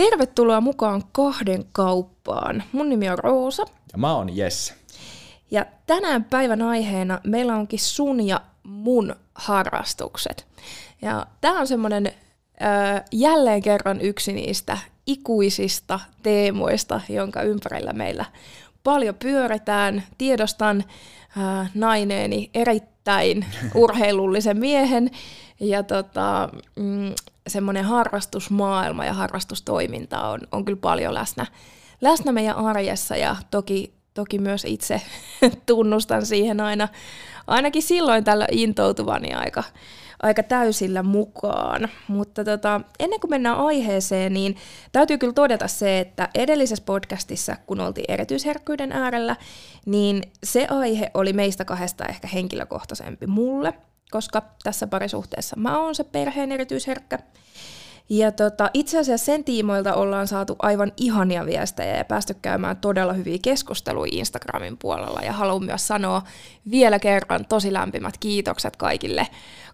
Tervetuloa mukaan kahden kauppaan. Mun nimi on Roosa. Ja mä oon Jesse. Ja tänään päivän aiheena meillä onkin sun ja mun harrastukset. Ja tää on semmonen äh, jälleen kerran yksi niistä ikuisista teemoista, jonka ympärillä meillä paljon pyöritään. Tiedostan äh, naineeni erittäin urheilullisen miehen ja tota, mm, semmoinen harrastusmaailma ja harrastustoiminta on, on kyllä paljon läsnä, läsnä meidän arjessa ja toki, toki myös itse tunnustan siihen aina, ainakin silloin tällä intoutuvani aika, aika täysillä mukaan. Mutta tota, ennen kuin mennään aiheeseen, niin täytyy kyllä todeta se, että edellisessä podcastissa, kun oltiin erityisherkkyyden äärellä, niin se aihe oli meistä kahdesta ehkä henkilökohtaisempi mulle, koska tässä parisuhteessa mä oon se perheen erityisherkkä. Ja tota, itse asiassa sen tiimoilta ollaan saatu aivan ihania viestejä ja päästy käymään todella hyviä keskusteluja Instagramin puolella. Ja haluan myös sanoa vielä kerran tosi lämpimät kiitokset kaikille,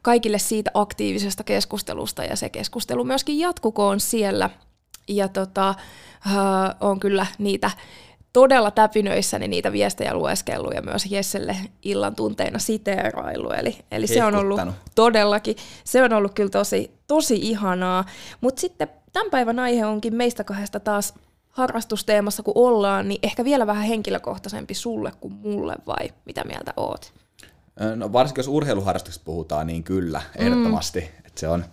kaikille siitä aktiivisesta keskustelusta ja se keskustelu myöskin jatkukoon siellä. Ja tota, äh, on kyllä niitä todella täpinöissäni niitä viestejä lueskellut ja myös Jesselle illan tunteina siteerailu. Eli, eli se on ollut todellakin, se on ollut kyllä tosi, tosi ihanaa. Mutta sitten tämän päivän aihe onkin meistä kahdesta taas harrastusteemassa, kun ollaan, niin ehkä vielä vähän henkilökohtaisempi sulle kuin mulle, vai mitä mieltä oot? No varsinkin jos urheiluharrastuksesta puhutaan, niin kyllä, ehdottomasti. Mm. Että se on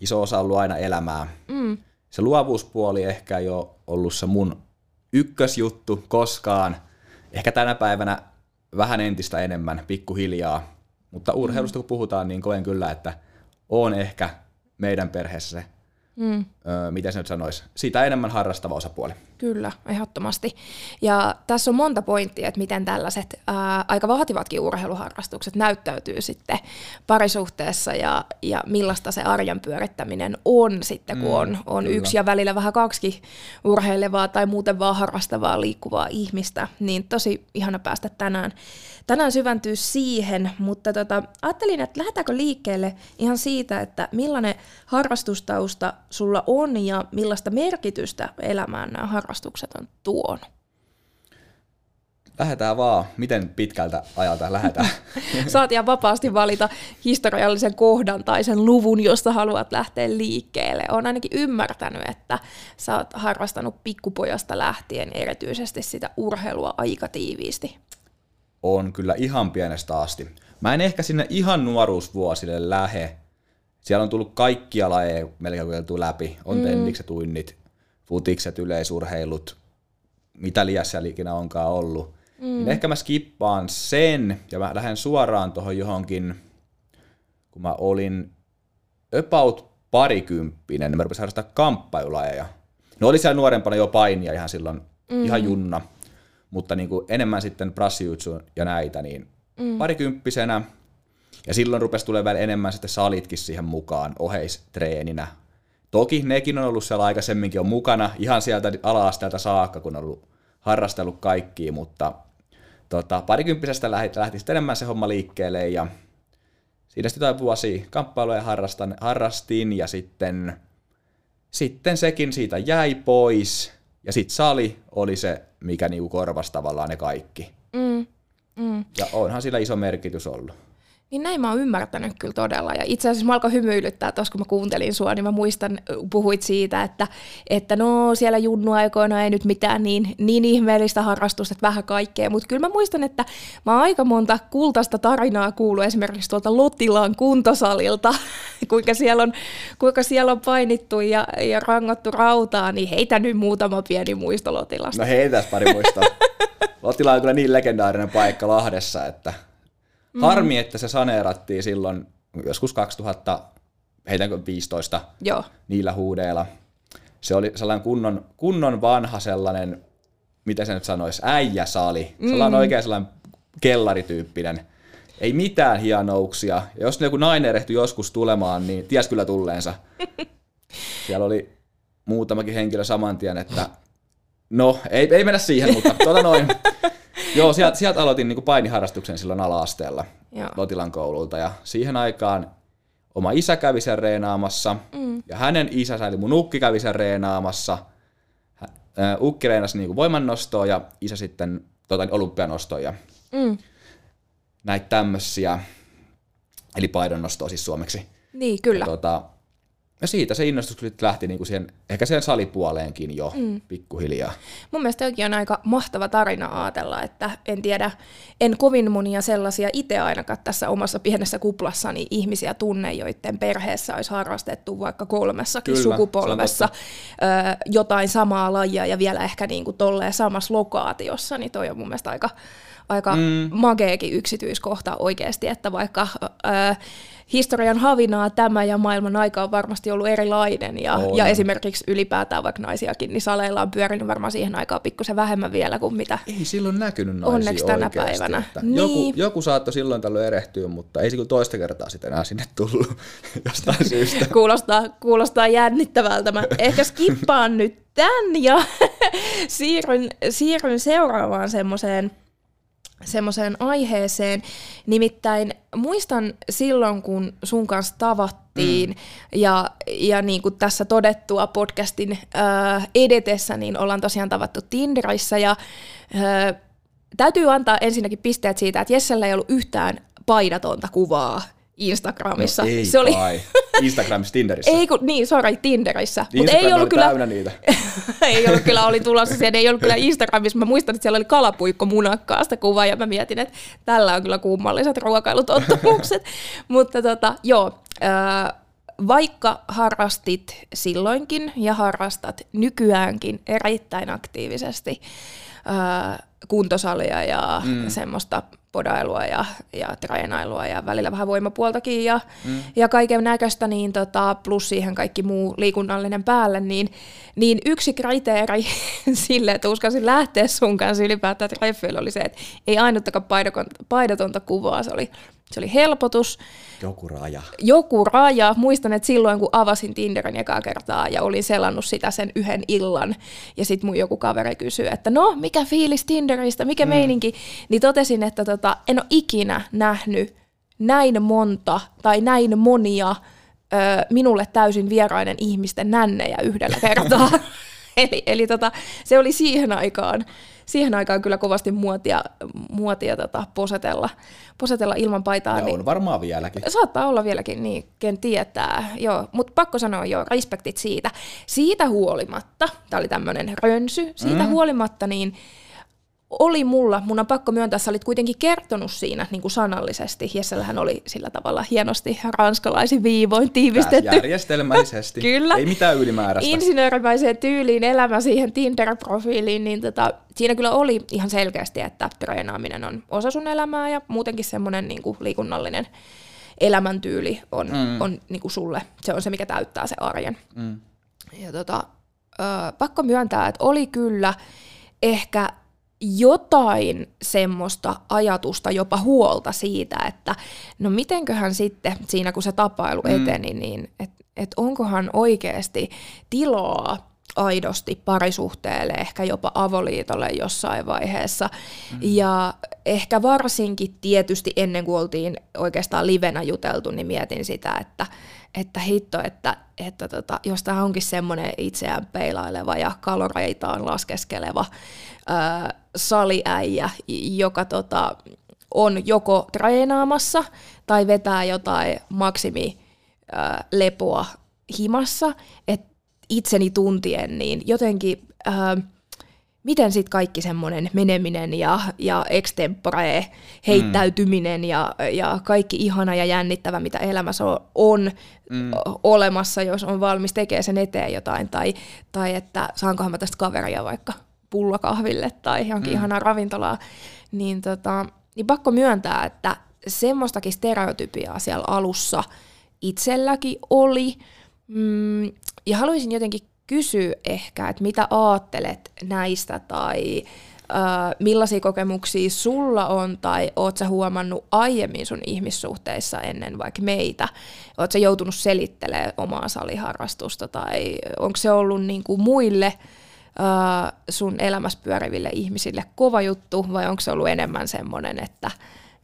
iso osa ollut aina elämää. Mm. Se luovuuspuoli ehkä ei ole ollut se mun ykkösjuttu koskaan. Ehkä tänä päivänä vähän entistä enemmän, pikkuhiljaa. Mutta urheilusta kun puhutaan, niin koen kyllä, että on ehkä meidän perheessä se mm. öö, miten se nyt sanoisi, siitä enemmän harrastava osapuoli. Kyllä, ehdottomasti. Ja tässä on monta pointtia, että miten tällaiset ää, aika vaativatkin urheiluharrastukset näyttäytyy sitten parisuhteessa ja, ja millaista se arjen pyörittäminen on sitten, kun mm, on, on yksi ja välillä vähän kaksi urheilevaa tai muuten vaan harrastavaa liikkuvaa ihmistä. Niin tosi ihana päästä tänään, tänään syventyä siihen, mutta tota, ajattelin, että lähdetäänkö liikkeelle ihan siitä, että millainen harrastustausta sulla on ja millaista merkitystä elämään nämä harrastukset on tuonut? Lähdetään vaan. Miten pitkältä ajalta lähdetään? Saat ihan vapaasti valita historiallisen kohdan tai sen luvun, josta haluat lähteä liikkeelle. Olen ainakin ymmärtänyt, että sä oot harrastanut pikkupojasta lähtien erityisesti sitä urheilua aika tiiviisti. On kyllä ihan pienestä asti. Mä en ehkä sinne ihan nuoruusvuosille lähe, siellä on tullut kaikkia lajeja melkein kokeiltu läpi. On mm. tennikset, uinnit, futikset, yleisurheilut, mitä liässä ikinä onkaan ollut. Mm. Niin ehkä mä skippaan sen ja mä lähden suoraan tuohon johonkin, kun mä olin about parikymppinen, niin mä rupesin harrastaa kamppailulajeja. No oli siellä nuorempana jo painia ihan silloin, mm. ihan junna, mutta niin kuin enemmän sitten brassijutsu ja näitä, niin mm. parikymppisenä ja silloin rupesi tulemaan enemmän sitten salitkin siihen mukaan oheistreeninä. Toki nekin on ollut siellä aikaisemminkin on mukana ihan sieltä ala-asteelta saakka, kun on ollut harrastellut kaikkia, mutta tota, parikymppisestä lähti, lähti sitten enemmän se homma liikkeelle ja siinä sitten jotain vuosia kamppailuja harrastan, harrastin ja sitten, sitten sekin siitä jäi pois ja sitten sali oli se, mikä niinku korvasi tavallaan ne kaikki. Mm, mm. Ja onhan sillä iso merkitys ollut. Niin näin mä oon ymmärtänyt kyllä todella. Ja itse asiassa mä alkoi hymyilyttää tuossa, kun mä kuuntelin sua, niin mä muistan, puhuit siitä, että, että no siellä junnuaikoina ei nyt mitään niin, niin ihmeellistä harrastusta, että vähän kaikkea. Mutta kyllä mä muistan, että mä oon aika monta kultaista tarinaa kuullut esimerkiksi tuolta Lotilan kuntosalilta, kuinka siellä on, kuinka siellä on painittu ja, ja rangottu rautaa, niin heitä nyt muutama pieni muisto Lotilasta. No heitäs pari muistoa. Lotila on kyllä niin legendaarinen paikka Lahdessa, että Mm. Harmi, että se saneerattiin silloin joskus 2015 Joo. niillä huudeilla. Se oli sellainen kunnon, kunnon vanha sellainen, miten se nyt sanoisi, äijäsali. Mm. Sellainen oikein sellainen kellarityyppinen. Ei mitään hienouksia. Ja jos joku nainen erehtyi joskus tulemaan, niin ties kyllä tulleensa. Siellä oli muutamakin henkilö saman tien, että no, ei, ei mennä siihen, mutta tuota noin. Joo, sieltä, sieltä aloitin niin painiharrastuksen silloin ala-asteella Joo. Lotilan koululta ja siihen aikaan oma isä kävi sen reenaamassa mm. ja hänen isänsä eli mun ukki kävi sen reenaamassa ukki reenasi niinku voimannostoa ja isä sitten tota, olympianostoa ja Mm. näitä tämmöisiä, eli paidonnostoa siis suomeksi. Niin, kyllä. Ja, tota, ja siitä se innostus kyllä lähti niinku siihen, ehkä siihen salipuoleenkin jo mm. pikkuhiljaa. Mun mielestä toki on aika mahtava tarina ajatella, että en tiedä, en kovin monia sellaisia itse ainakaan tässä omassa pienessä kuplassani ihmisiä tunne, joiden perheessä olisi harrastettu vaikka kolmessakin Kyllä, sukupolvessa ö, jotain samaa lajia ja vielä ehkä niin kuin tolleen samassa lokaatiossa, niin toi on mun mielestä aika, aika mm. mageekin yksityiskohta oikeasti, että vaikka ö, historian havinaa tämä ja maailman aika on varmasti ollut erilainen ja, On. ja esimerkiksi ylipäätään vaikka naisiakin, niin saleilla on pyörinyt varmaan siihen aikaan pikkusen vähemmän vielä kuin mitä. Ei silloin näkynyt naisia Onneksi tänä oikeasti, päivänä. Niin. joku, joku saattoi silloin tällöin erehtyä, mutta ei se kyllä toista kertaa sitten enää sinne tullut jostain syystä. Kuulostaa, kuulostaa jännittävältä. Mä ehkä skippaan nyt tän ja siirryn, siirryn seuraavaan semmoiseen semmoiseen aiheeseen. Nimittäin muistan silloin, kun sun kanssa tavattiin mm. ja, ja niin kuin tässä todettua podcastin äh, edetessä, niin ollaan tosiaan tavattu Tinderissä ja äh, täytyy antaa ensinnäkin pisteet siitä, että Jessellä ei ollut yhtään paidatonta kuvaa Instagramissa. No ei Se oli, kai. Instagramissa, Tinderissä. ei kun, niin, sorry, Tinderissä. Instagram ei ollut kyllä, täynnä niitä. ei ollut kyllä, oli tulossa siihen, ei ollut kyllä Instagramissa. Mä muistan, että siellä oli kalapuikko munakkaasta kuva ja mä mietin, että tällä on kyllä kummalliset ruokailutottumukset. Mutta tota, joo, ää, vaikka harrastit silloinkin ja harrastat nykyäänkin erittäin aktiivisesti ää, kuntosalia ja mm. semmoista podailua ja, ja treenailua ja välillä vähän voimapuoltakin ja, mm. ja kaiken näköistä, niin tota, plus siihen kaikki muu liikunnallinen päälle, niin, niin yksi kriteeri sille, että uskalsin lähteä sun kanssa ylipäätään treffeille oli se, että ei ainuttakaan paidatonta kuvaa, se oli, se oli helpotus, Joku raja. joku raja. Muistan, että silloin kun avasin Tinderin ekaa kertaa ja olin selannut sitä sen yhden illan, ja sitten mun joku kaveri kysyi, että no, mikä fiilis Tinderistä, mikä mm. meininki, niin totesin, että tota, en ole ikinä nähnyt näin monta tai näin monia ö, minulle täysin vieraiden ihmisten nännejä yhdellä kertaa. eli eli tota, se oli siihen aikaan, siihen aikaan kyllä kovasti muotia, muotia tota, posetella, posetella ilman paitaa. Ja niin- on varmaan vieläkin. Saattaa olla vieläkin, niin ken tietää. Joo, mutta pakko sanoa joo, respektit siitä. Siitä huolimatta, tämä oli tämmöinen rönsy, siitä mm. huolimatta niin oli mulla, mun on pakko myöntää, sä olit kuitenkin kertonut siinä niin kuin sanallisesti. Jessellähän oli sillä tavalla hienosti ranskalaisin viivoin tiivistetty. Järjestelmällisesti. Kyllä. Ei mitään ylimääräistä. Insinöörimäiseen tyyliin elämä siihen Tinder-profiiliin, niin tota, siinä kyllä oli ihan selkeästi, että treenaaminen on osa sun elämää ja muutenkin semmoinen niin kuin liikunnallinen elämäntyyli on, mm. on niin kuin sulle, se on se, mikä täyttää se arjen. Mm. Ja tota, ö, pakko myöntää, että oli kyllä ehkä jotain semmoista ajatusta, jopa huolta siitä, että no mitenköhän sitten siinä, kun se tapailu mm. eteni, niin että et onkohan oikeasti tilaa aidosti parisuhteelle, ehkä jopa avoliitolle jossain vaiheessa. Mm. Ja ehkä varsinkin tietysti ennen kuin oltiin oikeastaan livenä juteltu, niin mietin sitä, että, että hitto, että, että tota, jos tämä onkin semmoinen itseään peilaileva ja kaloreitaan laskeskeleva ää, saliäijä, joka tota, on joko treenaamassa tai vetää jotain maksimi lepoa himassa, että itseni tuntien, niin jotenkin, ää, miten sitten kaikki semmoinen meneminen ja, ja extempore heittäytyminen mm. ja, ja kaikki ihana ja jännittävä, mitä elämässä on, on mm. olemassa, jos on valmis tekemään sen eteen jotain, tai, tai että saankohan mä tästä kaveria vaikka pullakahville tai johonkin mm. ihanaan ravintolaan, niin, tota, niin pakko myöntää, että semmoistakin stereotypiaa siellä alussa itselläkin oli, mm, ja haluaisin jotenkin kysyä ehkä, että mitä aattelet näistä tai äh, millaisia kokemuksia sulla on tai oot sä huomannut aiemmin sun ihmissuhteissa ennen vaikka meitä? Oot sä joutunut selittelemään omaa saliharrastusta tai onko se ollut niin kuin muille äh, sun elämässä pyöriville ihmisille kova juttu vai onko se ollut enemmän semmoinen, että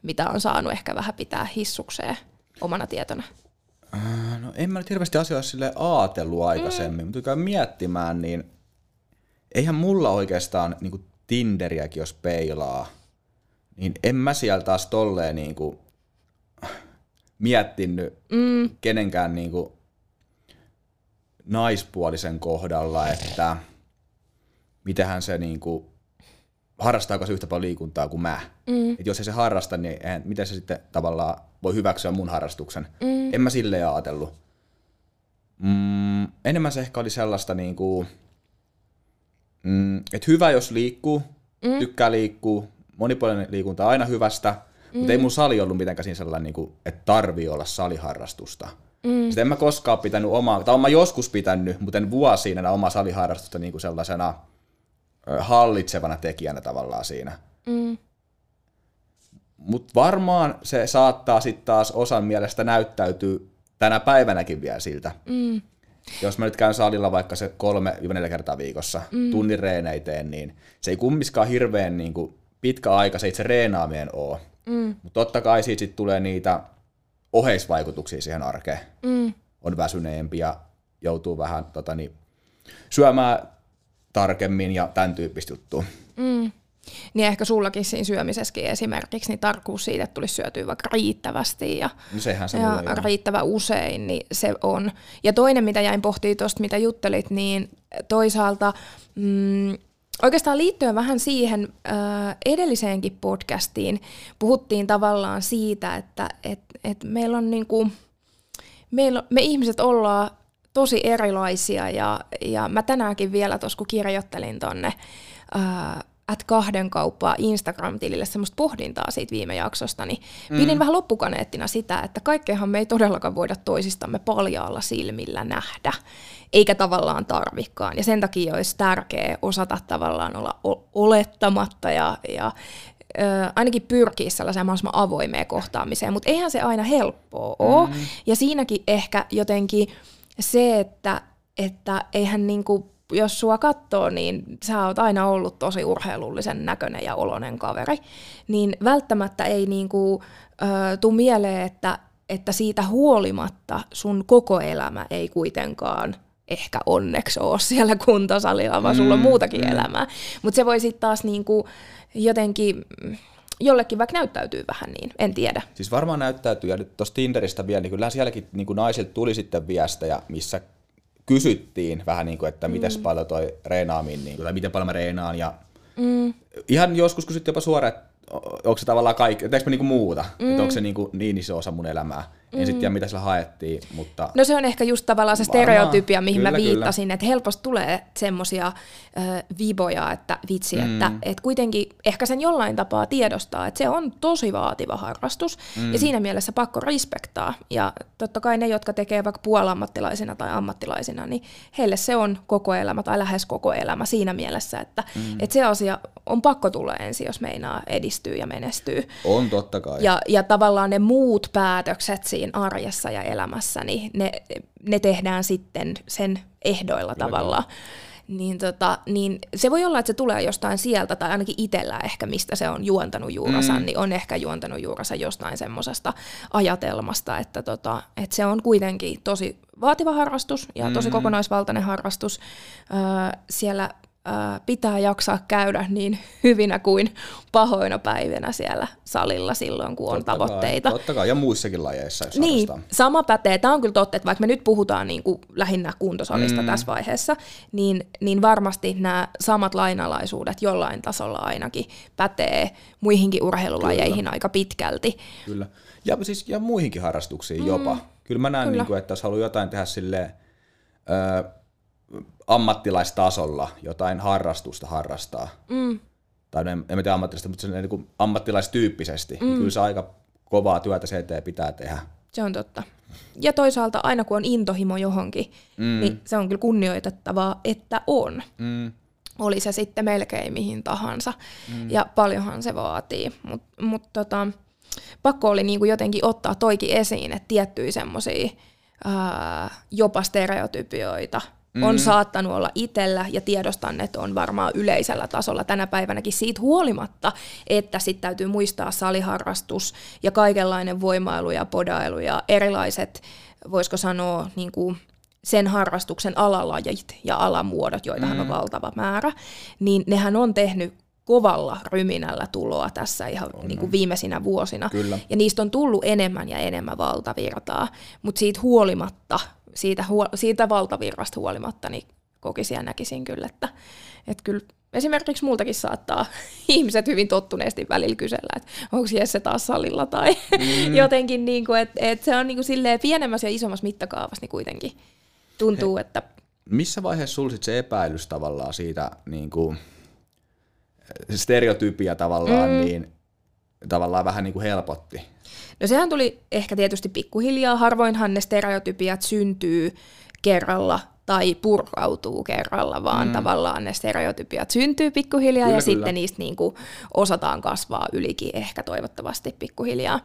mitä on saanut ehkä vähän pitää hissukseen omana tietona? No en mä nyt hirveästi asioissa sille ajatellut aikaisemmin, mm. mutta miettimään, niin eihän mulla oikeastaan niin kuin Tinderiäkin jos peilaa, niin en mä siellä taas tolleen niin kuin miettinyt mm. kenenkään niin kuin naispuolisen kohdalla, että mitenhän se niin kuin, harrastaako se yhtä paljon liikuntaa kuin mä. Mm. Et jos ei se harrasta, niin eihän, miten se sitten tavallaan voi hyväksyä mun harrastuksen. Mm. En mä silleen ajatellut. Mm, enemmän se ehkä oli sellaista, niin kuin, mm, että hyvä jos liikkuu, mm. tykkää liikkuu, monipuolinen liikunta on aina hyvästä, mm. mutta ei mun sali ollut mitenkään siinä sellainen, niin kuin, että tarvii olla saliharrastusta. Mm. Sitten en mä koskaan pitänyt omaa, tai olen joskus pitänyt, mutta en vuosiin enää omaa saliharrastusta niin kuin sellaisena hallitsevana tekijänä tavallaan siinä. Mm. Mutta varmaan se saattaa sitten taas osan mielestä näyttäytyy tänä päivänäkin vielä siltä. Mm. Jos mä nyt käyn salilla vaikka se kolme neljä kertaa viikossa, mm. tunnin reeneiteen, niin se ei kummiskaan hirveän niin kuin, pitkä aika se itse reenaaminen ole. Mm. Mutta totta kai siitä sit tulee niitä oheisvaikutuksia siihen arkeen. Mm. On väsyneempi ja joutuu vähän tota, niin, syömään tarkemmin ja tämän tyyppistä juttua. Mm. Niin ehkä sullakin siinä syömisessäkin esimerkiksi, niin tarkkuus siitä, että tulisi syötyä vaikka riittävästi ja, no sehän se ja riittävä usein, niin se on. Ja toinen, mitä jäin pohtimaan tuosta, mitä juttelit, niin toisaalta mm, oikeastaan liittyen vähän siihen äh, edelliseenkin podcastiin, puhuttiin tavallaan siitä, että et, et meillä on niinku, meillä, me ihmiset ollaan tosi erilaisia ja, ja mä tänäänkin vielä tuossa kun kirjoittelin tonne ää, at kahden kauppaa Instagram-tilille semmoista pohdintaa siitä viime jaksosta, niin mm. pidin vähän loppukaneettina sitä, että kaikkeahan me ei todellakaan voida toisistamme paljaalla silmillä nähdä, eikä tavallaan tarvikkaan. Ja sen takia olisi tärkeää osata tavallaan olla olettamatta ja, ja ö, ainakin pyrkiä sellaiseen mahdollisimman avoimeen kohtaamiseen, mutta eihän se aina helppoa ole. Mm. Ja siinäkin ehkä jotenkin se, että, että eihän niinku, jos sua katsoo, niin sä oot aina ollut tosi urheilullisen näköinen ja olonen kaveri, niin välttämättä ei niinku, ö, tuu mieleen, että, että siitä huolimatta sun koko elämä ei kuitenkaan ehkä onneksi ole siellä kuntosalilla, vaan sulla on mm, muutakin mm. elämää. Mutta se voi sitten taas niinku jotenkin jollekin vaikka näyttäytyy vähän niin, en tiedä. Siis varmaan näyttäytyy, ja nyt tuosta Tinderistä vielä, niin kyllä sielläkin niin kuin naisilta tuli sitten viestejä, missä kysyttiin vähän niin kuin, että mm. miten paljon toi reenaaminen, niin, tai miten paljon mä reenaan, ja mm. ihan joskus kysyttiin jopa suoraan, että onko se tavallaan kaikki, teekö mä niinku muuta, mm. että onko se niinku niin iso osa mun elämää. En mm. sitten tiedä, mitä sillä haettiin, mutta... No se on ehkä just tavallaan se stereotypia, mihin kyllä, mä viittasin, kyllä. että helposti tulee semmoisia äh, viboja, että vitsi, mm. että et kuitenkin ehkä sen jollain tapaa tiedostaa, että se on tosi vaativa harrastus, mm. ja siinä mielessä pakko respektaa. Ja totta kai ne, jotka tekee vaikka puolammattilaisina tai ammattilaisina, niin heille se on koko elämä tai lähes koko elämä siinä mielessä, että mm. et se asia on pakko tulla ensin, jos meinaa edistyä ja menestyy. On totta kai. Ja, ja tavallaan ne muut päätökset siinä arjessa ja elämässä, niin ne, ne tehdään sitten sen ehdoilla Kyllä. tavallaan. Niin, tota, niin se voi olla, että se tulee jostain sieltä, tai ainakin itsellä ehkä, mistä se on juontanut juuransa, mm. niin on ehkä juontanut juuransa jostain semmoisesta ajatelmasta, että, tota, että se on kuitenkin tosi vaativa harrastus ja tosi mm. kokonaisvaltainen harrastus. Öö, siellä pitää jaksaa käydä niin hyvinä kuin pahoina päivinä siellä salilla silloin, kun on totta tavoitteita. Kai, totta kai, ja muissakin lajeissa, jos Niin, harrastaa. sama pätee. Tämä on kyllä totta, että vaikka me nyt puhutaan niin kuin lähinnä kuntosalista mm. tässä vaiheessa, niin, niin varmasti nämä samat lainalaisuudet jollain tasolla ainakin pätee muihinkin urheilulajeihin kyllä. aika pitkälti. Kyllä, ja, siis, ja muihinkin harrastuksiin mm. jopa. Kyllä mä näen, Niin kuin, että jos haluaa jotain tehdä silleen, öö, ammattilaistasolla jotain harrastusta harrastaa, mm. tai en, en tiedä ammattilaista, mutta se niin kuin ammattilaistyyppisesti, niin mm. niin kyllä se aika kovaa työtä se eteen pitää tehdä. Se on totta. Ja toisaalta aina kun on intohimo johonkin, mm. niin se on kyllä kunnioitettavaa, että on. Mm. Oli se sitten melkein mihin tahansa. Mm. Ja paljonhan se vaatii. Mutta mut tota, pakko oli niinku jotenkin ottaa toikin esiin, että tiettyjä semmoisia jopa stereotypioita – mm. on saattanut olla itsellä ja tiedostan, että on varmaan yleisellä tasolla tänä päivänäkin siitä huolimatta, että sitten täytyy muistaa saliharrastus ja kaikenlainen voimailu ja podailu ja erilaiset, voisiko sanoa, niin kuin sen harrastuksen alalajit ja alamuodot, joita mm. on valtava määrä, niin nehän on tehnyt kovalla ryminällä tuloa tässä ihan niin kuin viimeisinä vuosina. Kyllä. Ja niistä on tullut enemmän ja enemmän valtavirtaa, mutta siitä huolimatta, siitä, huo, siitä valtavirrasta huolimatta, niin kokisin ja näkisin kyllä, että, että kyllä esimerkiksi multakin saattaa ihmiset hyvin tottuneesti välillä kysellä, että onko Jesse taas salilla tai mm. jotenkin, niin kuin, että, että se on niin kuin silleen pienemmässä ja isommassa mittakaavassa niin kuitenkin tuntuu, He, että... Missä vaiheessa sulla se epäilys tavallaan siitä niin kuin, stereotypia tavallaan, mm. niin tavallaan vähän niin kuin helpotti? No sehän tuli ehkä tietysti pikkuhiljaa. Harvoinhan ne stereotypiat syntyy kerralla tai purkautuu kerralla, vaan mm. tavallaan ne stereotypiat syntyy pikkuhiljaa kyllä, ja kyllä. sitten niistä niin kuin osataan kasvaa ylikin ehkä toivottavasti pikkuhiljaa.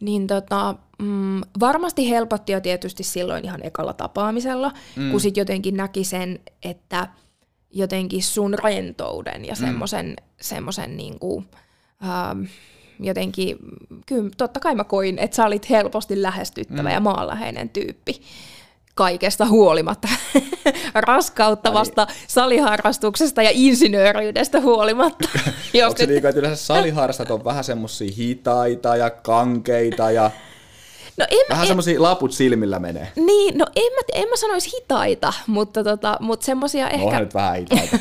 Niin tota, mm, varmasti helpotti jo tietysti silloin ihan ekalla tapaamisella, mm. kun sitten jotenkin näki sen, että jotenkin sun rentouden ja semmoisen mm. semmosen niinku, ähm, jotenkin, kyllä totta kai mä koin, että sä olit helposti lähestyttävä mm. ja maanläheinen tyyppi kaikesta huolimatta. Raskauttavasta Ai. saliharrastuksesta ja insinööriydestä huolimatta. Onko se niin, että yleensä saliharrastat on vähän semmoisia hitaita ja kankeita ja No en, Vähän semmoisia laput silmillä menee. Niin, no en mä, en mä sanoisi hitaita, mutta, tota, mutta semmoisia no, ehkä... Onhan nyt vähän hitaita.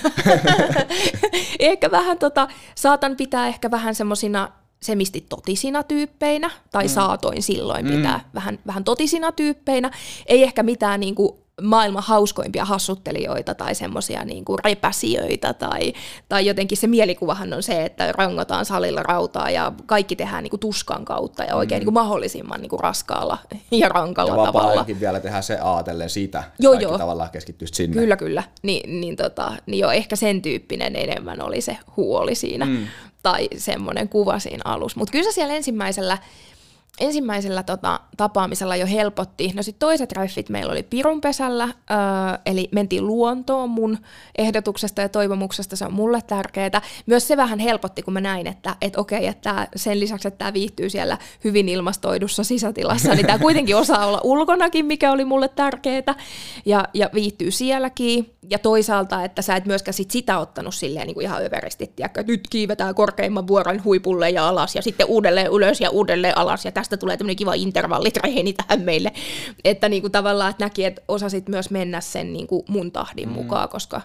ehkä vähän tota, saatan pitää ehkä vähän semmoisina semisti totisina tyyppeinä, tai mm. saatoin silloin mm. pitää vähän, vähän totisina tyyppeinä. Ei ehkä mitään niinku maailman hauskoimpia hassuttelijoita tai semmoisia niin repäsijöitä tai, tai jotenkin se mielikuvahan on se, että rangotaan salilla rautaa ja kaikki tehdään niin kuin tuskan kautta ja oikein mm. niin kuin mahdollisimman niin kuin raskaalla ja rankalla ja tavalla. Ja vielä tehdään se aatellen sitä, joo, kaikki joo. tavallaan keskittyisi sinne. Kyllä, kyllä. Ni, niin, tota, niin jo ehkä sen tyyppinen enemmän oli se huoli siinä mm. tai semmoinen kuva siinä alussa. Mutta kyllä se siellä ensimmäisellä ensimmäisellä tota, tapaamisella jo helpotti. No sitten toiset treffit meillä oli Pirunpesällä, öö, eli mentiin luontoon mun ehdotuksesta ja toivomuksesta, se on mulle tärkeää. Myös se vähän helpotti, kun mä näin, että et okei, että sen lisäksi, että tämä viihtyy siellä hyvin ilmastoidussa sisätilassa, niin tämä kuitenkin osaa olla ulkonakin, mikä oli mulle tärkeää, ja, ja viihtyy sielläkin. Ja toisaalta, että sä et myöskään sit sitä ottanut silleen niin kuin ihan överisti, että nyt kiivetään korkeimman vuoron huipulle ja alas, ja sitten uudelleen ylös ja uudelleen alas, ja tästä tulee tämmöinen kiva intervallitreeni tähän meille. Että niin kuin tavallaan, että näki, että osasit myös mennä sen niin kuin mun tahdin mm. mukaan, koska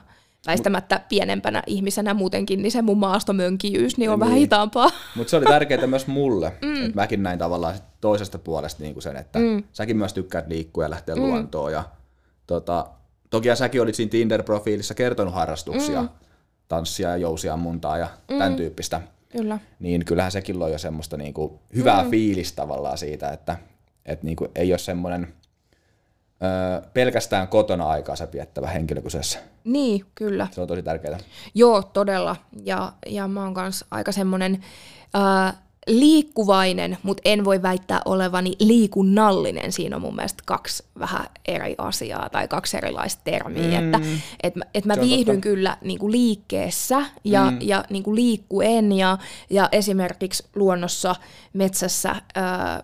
väistämättä pienempänä ihmisenä muutenkin, niin se mun maastomönkivyys niin on niin. vähän hitaampaa. Mutta se oli tärkeää myös mulle, mm. että mäkin näin tavallaan toisesta puolesta niin kuin sen, että mm. säkin myös tykkäät liikkua ja lähteä mm. luontoon. Ja, tota, toki säkin olit siinä Tinder-profiilissa kertonut harrastuksia, mm. tanssia ja jousiammuntaa ja mm. tämän tyyppistä. Kyllä. Niin kyllähän sekin loi jo semmoista niinku hyvää mm. fiilistä tavallaan siitä, että et niinku ei ole semmoinen öö, pelkästään kotona aikaa viettävä henkilö kyseessä. Niin, kyllä. Se on tosi tärkeää. Joo, todella. Ja, ja mä oon kanssa aika semmoinen öö, liikkuvainen, mutta en voi väittää olevani liikunnallinen. Siinä on mun mielestä kaksi vähän eri asiaa tai kaksi erilaista termiä. Mm. Että et mä, et mä viihdyn totta. kyllä niinku liikkeessä ja, mm. ja niinku liikkuen ja, ja esimerkiksi luonnossa, metsässä... Ää,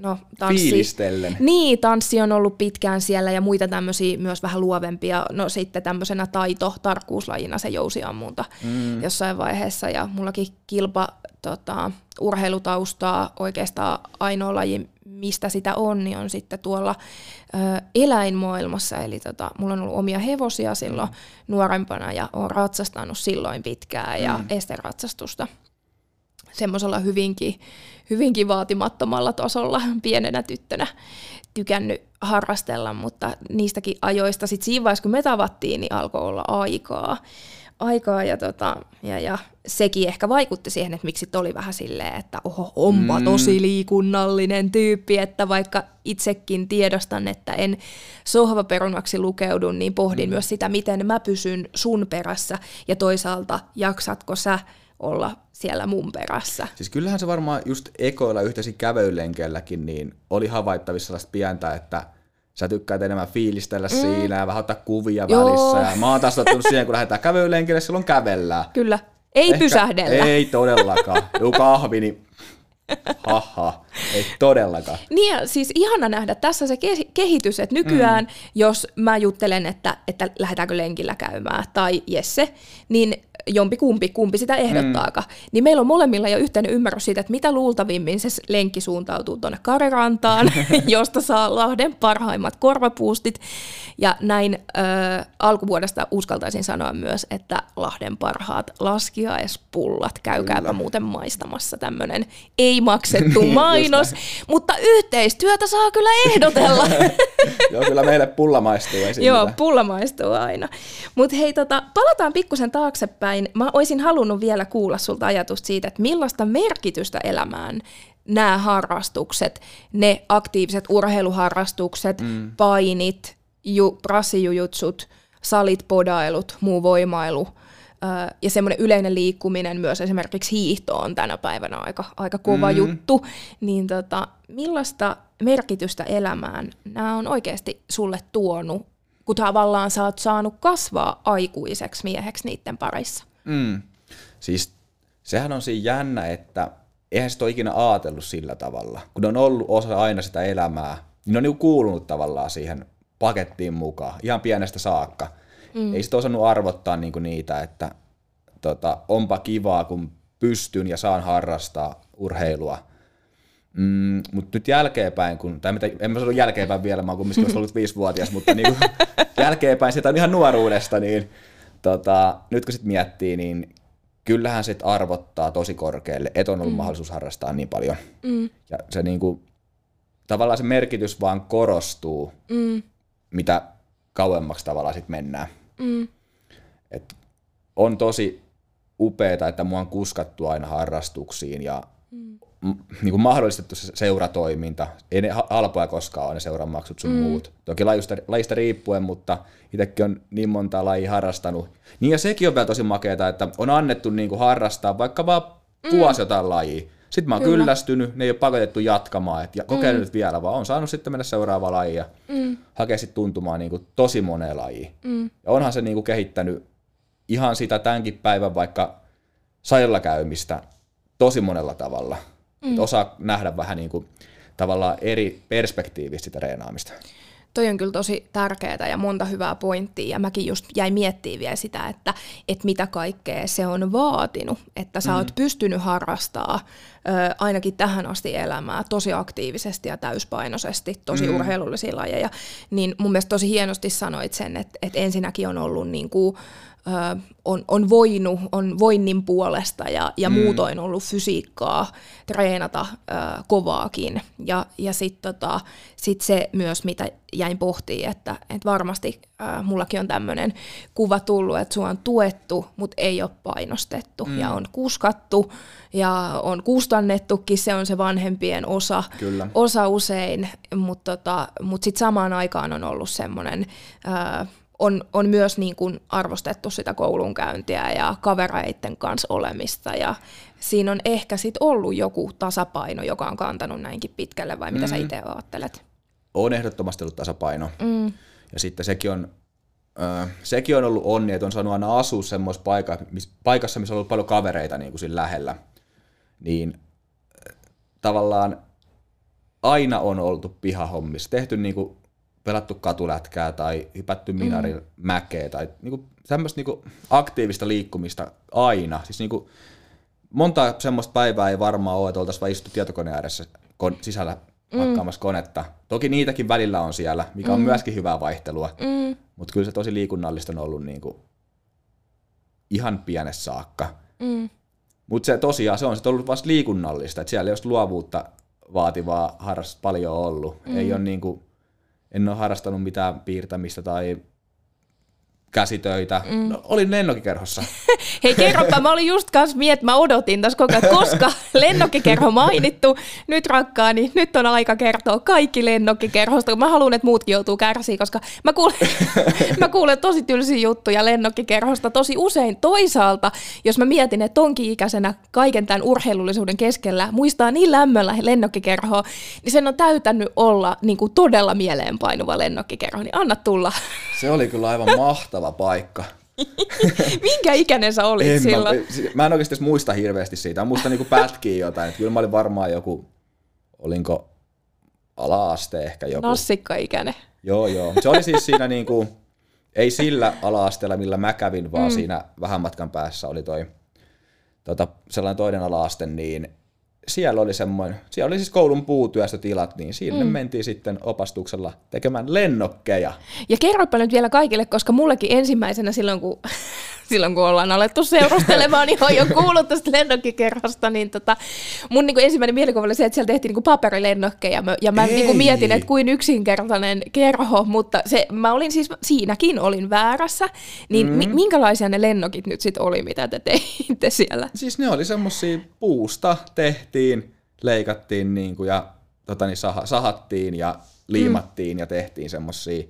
no, tanssi. Fiilistellen. Niin, tanssi on ollut pitkään siellä ja muita tämmöisiä myös vähän luovempia. No sitten tämmöisenä taito, tarkkuuslajina se jousiammunta mm. jossain vaiheessa. Ja mullakin kilpa tota, urheilutaustaa oikeastaan ainoa laji, mistä sitä on, niin on sitten tuolla ö, eläinmaailmassa. Eli tota, mulla on ollut omia hevosia silloin mm. nuorempana ja olen ratsastanut silloin pitkään ja mm. esteratsastusta semmoisella hyvinkin, hyvinkin vaatimattomalla tasolla pienenä tyttönä tykännyt harrastella, mutta niistäkin ajoista sitten siinä vaiheessa, kun me tavattiin, niin alkoi olla aikaa. aikaa ja, tota, ja, ja sekin ehkä vaikutti siihen, että miksi oli vähän silleen, että oho, onpa mm. tosi liikunnallinen tyyppi, että vaikka itsekin tiedostan, että en sohvaperunaksi lukeudu, niin pohdin mm. myös sitä, miten mä pysyn sun perässä ja toisaalta jaksatko sä olla siellä mun perässä. Siis kyllähän se varmaan just ekoilla yhteisin kävelylenkeilläkin niin oli havaittavissa sellaista pientä, että sä tykkäät enemmän fiilistellä mm. siinä ja vähän ottaa kuvia Joo. välissä. Ja mä oon taas tottunut siihen, kun lähdetään kävelylenkille, silloin kävellään. Kyllä. Ei Ehkä, pysähdellä. Ei todellakaan. Joku kahvi, niin Haha, ei todellakaan. Niin ja siis ihana nähdä tässä se ke- kehitys, että nykyään mm. jos mä juttelen, että, että lähdetäänkö lenkillä käymään tai Jesse, niin jompi kumpi, kumpi sitä ehdottaakaan, mm. niin meillä on molemmilla jo yhteinen ymmärrys siitä, että mitä luultavimmin se lenkki suuntautuu tuonne Karerantaan, josta saa Lahden parhaimmat korvapuustit. Ja näin äh, alkuvuodesta uskaltaisin sanoa myös, että Lahden parhaat laskiaispullat, käykääpä Kyllä. muuten maistamassa tämmöinen ei maksettu mainos, mutta yhteistyötä saa kyllä ehdotella. Joo, kyllä meille pulla maistuu. Joo, pulla maistuu aina. Mutta hei, tota, palataan pikkusen taaksepäin eteenpäin, mä olisin halunnut vielä kuulla sulta ajatusta siitä, että millaista merkitystä elämään nämä harrastukset, ne aktiiviset urheiluharrastukset, mm. painit, ju, prassijujutsut, salit, podailut, muu voimailu ja semmoinen yleinen liikkuminen, myös esimerkiksi hiihto on tänä päivänä aika, aika kova mm. juttu, niin tota, millaista merkitystä elämään nämä on oikeasti sulle tuonut, kun tavallaan sä oot saanut kasvaa aikuiseksi mieheksi niiden parissa? Mm. Siis sehän on siinä jännä, että eihän sitä ole ikinä ajatellut sillä tavalla. Kun on ollut osa aina sitä elämää, niin on niin kuulunut tavallaan siihen pakettiin mukaan, ihan pienestä saakka. Mm. Ei sitä osannut arvottaa niinku niitä, että tota, onpa kivaa, kun pystyn ja saan harrastaa urheilua. Mm, mutta nyt jälkeenpäin, kun, tai mitä, en mä sano jälkeenpäin vielä, mä oon kumminkin ollut viisivuotias, mutta niinku, jälkeenpäin sitä on ihan nuoruudesta, niin tota, nyt kun sitten miettii, niin kyllähän se arvottaa tosi korkealle, että on ollut mm. mahdollisuus harrastaa niin paljon. Mm. Ja se niinku, tavallaan se merkitys vaan korostuu, mm. mitä kauemmaksi tavallaan sitten mennään. Mm. Et on tosi upeeta, että mua on kuskattu aina harrastuksiin ja. Niin kuin mahdollistettu se seuratoiminta. Ei ne halpoja koskaan ole ne seuramaksut sun mm. muut. Toki lajista, lajista riippuen, mutta itsekin on niin monta lajia harrastanut. Niin ja sekin on vielä tosi makeata, että on annettu niin kuin harrastaa vaikka vaan mm. vuosi jotain lajia. Sitten mä oon Kyllä. kyllästynyt, ne ei ole pakotettu jatkamaan, että kokeile mm. nyt vielä, vaan on saanut sitten mennä seuraavaan lajiin ja mm. hakea sitten tuntumaan niin kuin tosi moneen lajiin. Mm. Ja onhan se niin kuin kehittänyt ihan sitä tämänkin päivän vaikka salilla käymistä tosi monella tavalla. Mm. osaa nähdä vähän niin kuin, tavallaan eri perspektiivistä sitä reenaamista. Toi on kyllä tosi tärkeää ja monta hyvää pointtia. Ja mäkin just jäin miettimään vielä sitä, että, että mitä kaikkea se on vaatinut. Että sä mm. oot pystynyt harrastaa ö, ainakin tähän asti elämää tosi aktiivisesti ja täyspainoisesti, tosi mm. urheilullisia lajeja. Niin mun mielestä tosi hienosti sanoit sen, että, että ensinnäkin on ollut niin kuin, on, on voinut, on voinnin puolesta ja, ja mm. muutoin ollut fysiikkaa treenata ö, kovaakin. Ja, ja sitten tota, sit se myös, mitä jäin pohtimaan, että, että varmasti ö, mullakin on tämmöinen kuva tullut, että sua on tuettu, mutta ei ole painostettu. Mm. Ja on kuskattu ja on kustannettukin, se on se vanhempien osa, Kyllä. osa usein, mutta tota, mut sitten samaan aikaan on ollut semmoinen on, on myös niin kuin arvostettu sitä koulunkäyntiä ja kavereiden kanssa olemista ja siinä on ehkä sit ollut joku tasapaino, joka on kantanut näinkin pitkälle vai mitä mm. sä itse ajattelet? On ehdottomasti ollut tasapaino. Mm. Ja sitten sekin on, äh, sekin on ollut onni, että on saanut aina asua semmoisessa paikassa, paikassa, missä on ollut paljon kavereita niin kuin siinä lähellä. Niin äh, tavallaan aina on oltu pihahommissa, tehty niin kuin pelattu katulätkää tai hypätty minarin mm. mäkeä tai niinku, semmoista niinku aktiivista liikkumista aina. Siis niinku, monta semmoista päivää ei varmaan ole, että oltaisiin vain istu tietokoneen ääressä kon- sisällä mm. hakkaamassa konetta. Toki niitäkin välillä on siellä, mikä mm. on myöskin hyvää vaihtelua, mm. mutta kyllä se tosi liikunnallista on ollut niinku ihan pienessä saakka. Mm. Mutta se tosiaan se on sit ollut vasta liikunnallista, että siellä ei ole luovuutta vaativaa harrastusta paljon ollut. Mm. Ei ole niinku, en ole harrastanut mitään piirtämistä tai käsitöitä. Mm. No, olin lennokkikerhossa. Hei kerropa, mä olin just kanssa miet, mä odotin tässä koko ajan, koska lennokkikerho mainittu, nyt rakkaani, nyt on aika kertoa kaikki lennokkikerhosta, kun mä haluan, että muutkin joutuu kärsiä, koska mä kuulen, mä kuulen tosi tylsiä juttuja lennokkikerhosta tosi usein. Toisaalta, jos mä mietin, että tonkin ikäisenä kaiken tämän urheilullisuuden keskellä muistaa niin lämmöllä lennokkikerhoa, niin sen on täytänyt olla niin kuin todella mieleenpainuva lennokkikerho, niin anna tulla. Se oli kyllä aivan mahtava mahtava paikka. Minkä ikäinen sä olit En silloin? Mä, mä en oikeasti muista hirveästi siitä. Mä muistan niinku pätkiä jotain. Että kyllä mä olin varmaan joku, olinko ala-aste ehkä joku. Nassikka-ikäinen. Joo, joo. Se oli siis siinä niinku, ei sillä ala-asteella, millä mä kävin, vaan mm. siinä vähän matkan päässä oli toi tota, sellainen toinen ala-aste, niin siellä oli semmoinen, siellä oli siis koulun puutyöstötilat, niin sinne mm. mentiin sitten opastuksella tekemään lennokkeja. Ja kerropa nyt vielä kaikille, koska mullekin ensimmäisenä silloin, kun, silloin kun ollaan alettu seurustelemaan, niin on jo kuullut tästä lennokkikerhosta, niin tota, mun niin kuin ensimmäinen mielikuva oli se, että siellä tehtiin niin kuin paperilennokkeja, ja mä niin kuin mietin, että kuin yksinkertainen kerho, mutta se, mä olin siis, siinäkin olin väärässä, niin mm. mi- minkälaisia ne lennokit nyt sitten oli, mitä te teitte siellä? Siis ne oli semmosia puusta tehtiin, leikattiin niin kuin, ja tota, niin sah- sahattiin ja liimattiin mm. ja tehtiin semmosia,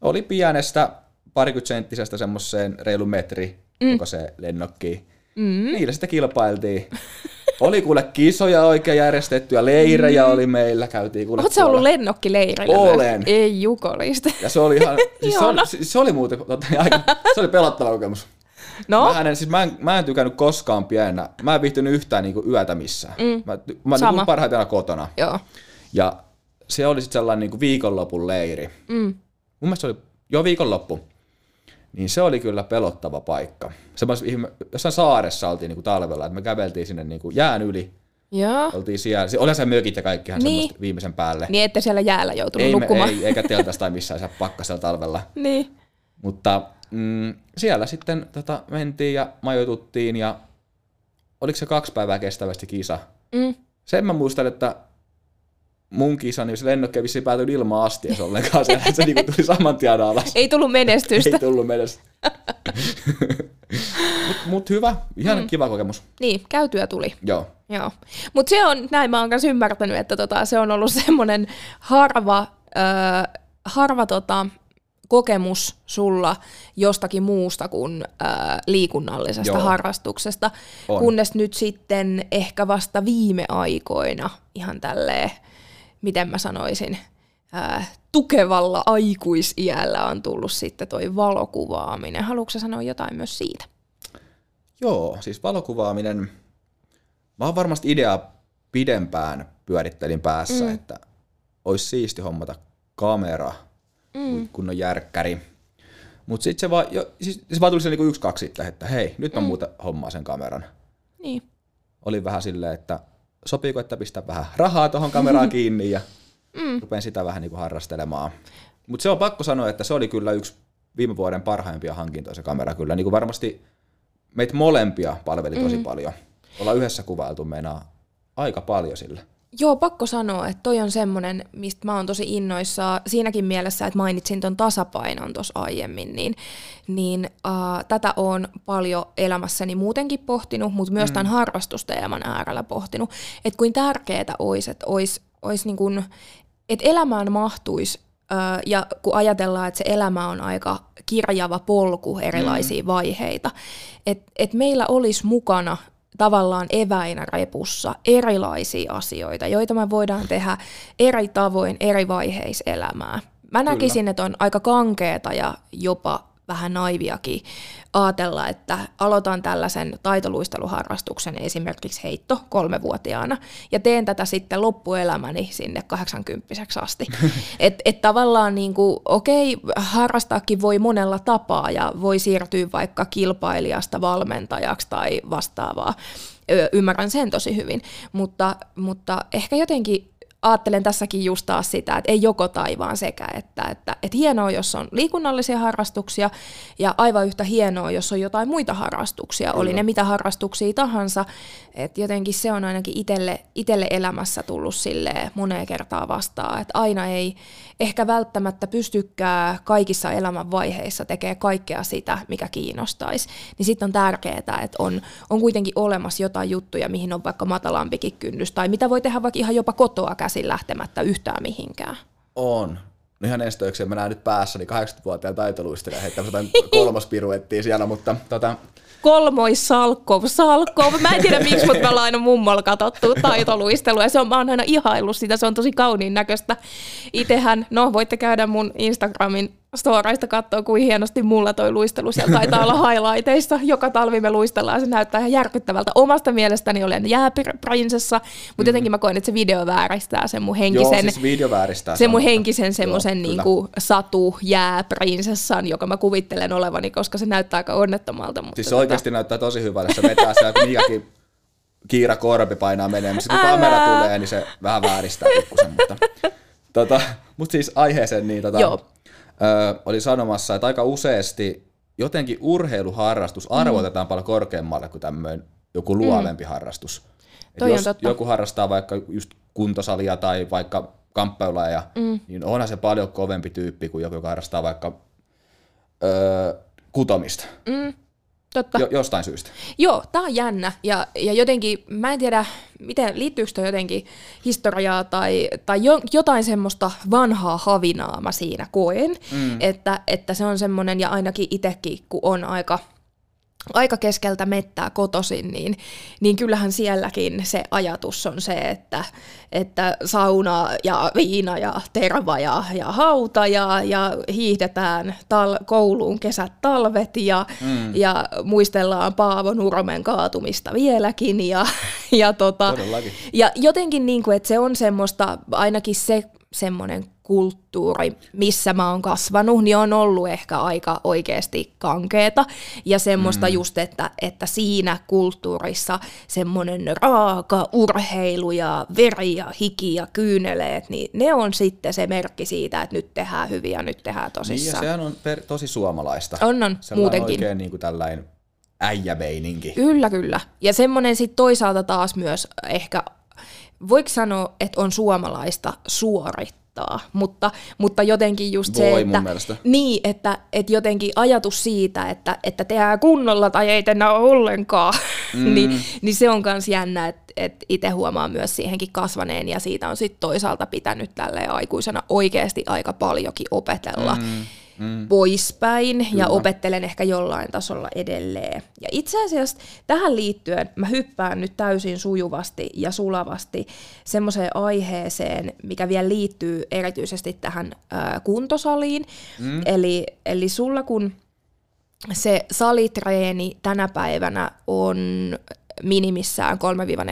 oli pienestä parikymmentsenttisestä semmoiseen reilu metri, mm. onko se lennokki. Mm. Niillä sitten kilpailtiin. oli kuule kisoja oikein järjestettyjä, leirejä mm. oli meillä, käytiin kuule Oletko ollut lennokkileirillä? Olen. Ei jukolista. Ja se oli ihan, siis se, oli, se oli muuten, tota, aika, se oli pelottava kokemus. No? Mä en, siis mä en, mä en tykännyt koskaan pienenä. Mä en viihtynyt yhtään niinku yötä missään. Mm. Mä, mä Sama. parhaiten kotona. Joo. Ja se oli sitten sellainen niinku viikonlopun leiri. Mm. Mun mielestä se oli jo viikonloppu. Niin se oli kyllä pelottava paikka. Semmoisessa, jossain saaressa oltiin niinku talvella, että me käveltiin sinne niinku jään yli. Joo. Oltiin siellä. Oli se mökit ja kaikkihan niin. semmoista viimeisen päälle. Niin, että siellä jäällä joutunut ei, nukkumaan. Ei, eikä teltasta tai missään se pakkasella talvella. niin. Mutta mm, siellä sitten tota, mentiin ja majoituttiin ja oliko se kaksi päivää kestävästi kisa. Mm. Sen mä muistan, että mun kisa, niin se lennokki vissiin päätyi ilman se ollenkaan. Se, se niin tuli saman tien alas. Ei tullut menestystä. Ei tullut menestystä. Mut, mut hyvä, ihan mm. kiva kokemus. Niin, käytyä tuli. Joo. Joo. Mutta se on, näin mä oon myös ymmärtänyt, että tota, se on ollut semmoinen harva, äh, harva tota, kokemus sulla jostakin muusta kuin ää, liikunnallisesta Joo. harrastuksesta, on. kunnes nyt sitten ehkä vasta viime aikoina ihan tälleen, miten mä sanoisin, ää, tukevalla aikuisiällä on tullut sitten toi valokuvaaminen. Haluatko sanoa jotain myös siitä? Joo, siis valokuvaaminen, mä oon varmasti ideaa pidempään pyörittelin päässä, mm. että olisi siisti hommata kamera – mm. kunnon järkkäri. Mutta sitten se vaan, jo, siis se vaan tuli niinku yksi kaksi sitten, että hei, nyt on mm. muuta hommaa sen kameran. Niin. Oli vähän silleen, että sopiiko, että pistää vähän rahaa tuohon kameraan kiinni ja mm. rupean sitä vähän niinku harrastelemaan. Mutta se on pakko sanoa, että se oli kyllä yksi viime vuoden parhaimpia hankintoja se kamera kyllä. Niin kuin varmasti meitä molempia palveli tosi mm. paljon. Ollaan yhdessä kuvailtu meinaa aika paljon sillä. Joo, pakko sanoa, että toi on semmoinen, mistä mä oon tosi innoissaan siinäkin mielessä, että mainitsin ton tasapainon tuossa aiemmin, niin, niin uh, tätä on paljon elämässäni muutenkin pohtinut, mutta myös mm. tämän harrastusteeman äärellä pohtinut, että kuin tärkeää olisi, että olisi, olisi niin kuin, että elämään mahtuisi ja kun ajatellaan, että se elämä on aika kirjava polku erilaisia mm. vaiheita, että et meillä olisi mukana tavallaan eväinä repussa erilaisia asioita, joita me voidaan tehdä eri tavoin eri vaiheissa elämää. Mä näkisin, Kyllä. että on aika kankeeta ja jopa vähän naiviakin ajatella, että aloitan tällaisen taitoluisteluharrastuksen esimerkiksi heitto kolmevuotiaana ja teen tätä sitten loppuelämäni sinne 80 asti. että et tavallaan niin kuin, okei, harrastaakin voi monella tapaa ja voi siirtyä vaikka kilpailijasta valmentajaksi tai vastaavaa. Ymmärrän sen tosi hyvin, mutta, mutta ehkä jotenkin ajattelen tässäkin just taas sitä, että ei joko taivaan sekä, että, että, että hienoa, jos on liikunnallisia harrastuksia ja aivan yhtä hienoa, jos on jotain muita harrastuksia, Kyllä. oli ne mitä harrastuksia tahansa, että jotenkin se on ainakin itelle, itelle elämässä tullut sille moneen kertaa vastaan, että aina ei ehkä välttämättä pystykään kaikissa elämän vaiheissa tekemään kaikkea sitä, mikä kiinnostaisi, niin sitten on tärkeää, että on, on kuitenkin olemassa jotain juttuja, mihin on vaikka matalampikin kynnys, tai mitä voi tehdä vaikka ihan jopa kotoa käsin lähtemättä yhtään mihinkään. On. No ihan estöyksen, mä näen nyt päässäni 80-vuotiaan taitoluistelija heittämässä jotain kolmospiruettia siellä, mutta tota, kolmois salkkov, salkkov. Mä en tiedä miksi, mutta me ollaan aina mummolla katsottu taitoluistelua ja se on, mä oon aina ihaillut sitä, se on tosi kauniin näköistä. Itehän, no voitte käydä mun Instagramin storeista katsoo, kuin hienosti mulla toi luistelu siellä taitaa olla highlighteissa. Joka talvi me luistellaan, se näyttää ihan järkyttävältä. Omasta mielestäni olen jääprinsessa, mutta mm. jotenkin mä koen, että se video vääristää sen mun henkisen, Joo, siis video vääristää. sen mun henkisen semmoisen niinku satu jääprinsessan, joka mä kuvittelen olevani, koska se näyttää aika onnettomalta. Mutta siis se oikeasti tota... näyttää tosi hyvältä, se vetää siellä, kun Miakin Kiira Korpi painaa menemään, mutta kun kamera tulee, niin se vähän vääristää pikkusen, mutta tota, mutta siis aiheeseen, niin tota, Joo. Ö, oli sanomassa, että aika useasti jotenkin urheiluharrastus mm. arvotetaan paljon korkeammalle kuin tämmöinen joku luovempi mm. harrastus. Et jos totta. joku harrastaa vaikka just kuntosalia tai vaikka kamppeulaja, mm. niin onhan se paljon kovempi tyyppi kuin joku, joka harrastaa vaikka öö, kutomista. Mm. Totta. Jo, jostain syystä. Joo, tää on jännä. Ja, ja jotenkin, mä en tiedä, miten, liittyykö toi jotenkin historiaa tai, tai jo, jotain semmoista vanhaa havinaa mä siinä koen, mm. että, että se on semmoinen, ja ainakin itsekin, kun on aika aika keskeltä mettää kotosin, niin, niin kyllähän sielläkin se ajatus on se, että, että sauna ja viina ja terva ja, ja hauta ja, ja hiihdetään tal- kouluun kesät talvet ja, mm. ja muistellaan Paavo Nuromen kaatumista vieläkin. Ja, ja, tota, ja jotenkin, niin kuin, että se on semmoista, ainakin se semmoinen kulttuuri, missä mä oon kasvanut, niin on ollut ehkä aika oikeasti kankeeta. Ja semmoista mm. just, että, että siinä kulttuurissa semmoinen raaka urheilu ja veri ja hiki ja kyyneleet, niin ne on sitten se merkki siitä, että nyt tehdään hyviä, nyt tehdään tosissaan. Niin ja sehän on per, tosi suomalaista. On, on, Sellainen muutenkin. oikein niin kuin tällainen äijäveininki. Kyllä, kyllä. Ja semmoinen sitten toisaalta taas myös ehkä voiko sanoa, että on suomalaista suorittaa? Haittaa, mutta, mutta jotenkin just Voi, se, että, niin, että, että jotenkin ajatus siitä, että, että tehdään kunnolla tai ei tehdä ollenkaan, mm. niin, niin se on myös jännä, että, että itse huomaa myös siihenkin kasvaneen ja siitä on sitten toisaalta pitänyt tälle aikuisena oikeasti aika paljonkin opetella. Mm mm. poispäin Kyllä. ja opettelen ehkä jollain tasolla edelleen. Ja itse asiassa tähän liittyen mä hyppään nyt täysin sujuvasti ja sulavasti semmoiseen aiheeseen, mikä vielä liittyy erityisesti tähän ää, kuntosaliin. Mm. Eli, eli sulla kun se salitreeni tänä päivänä on minimissään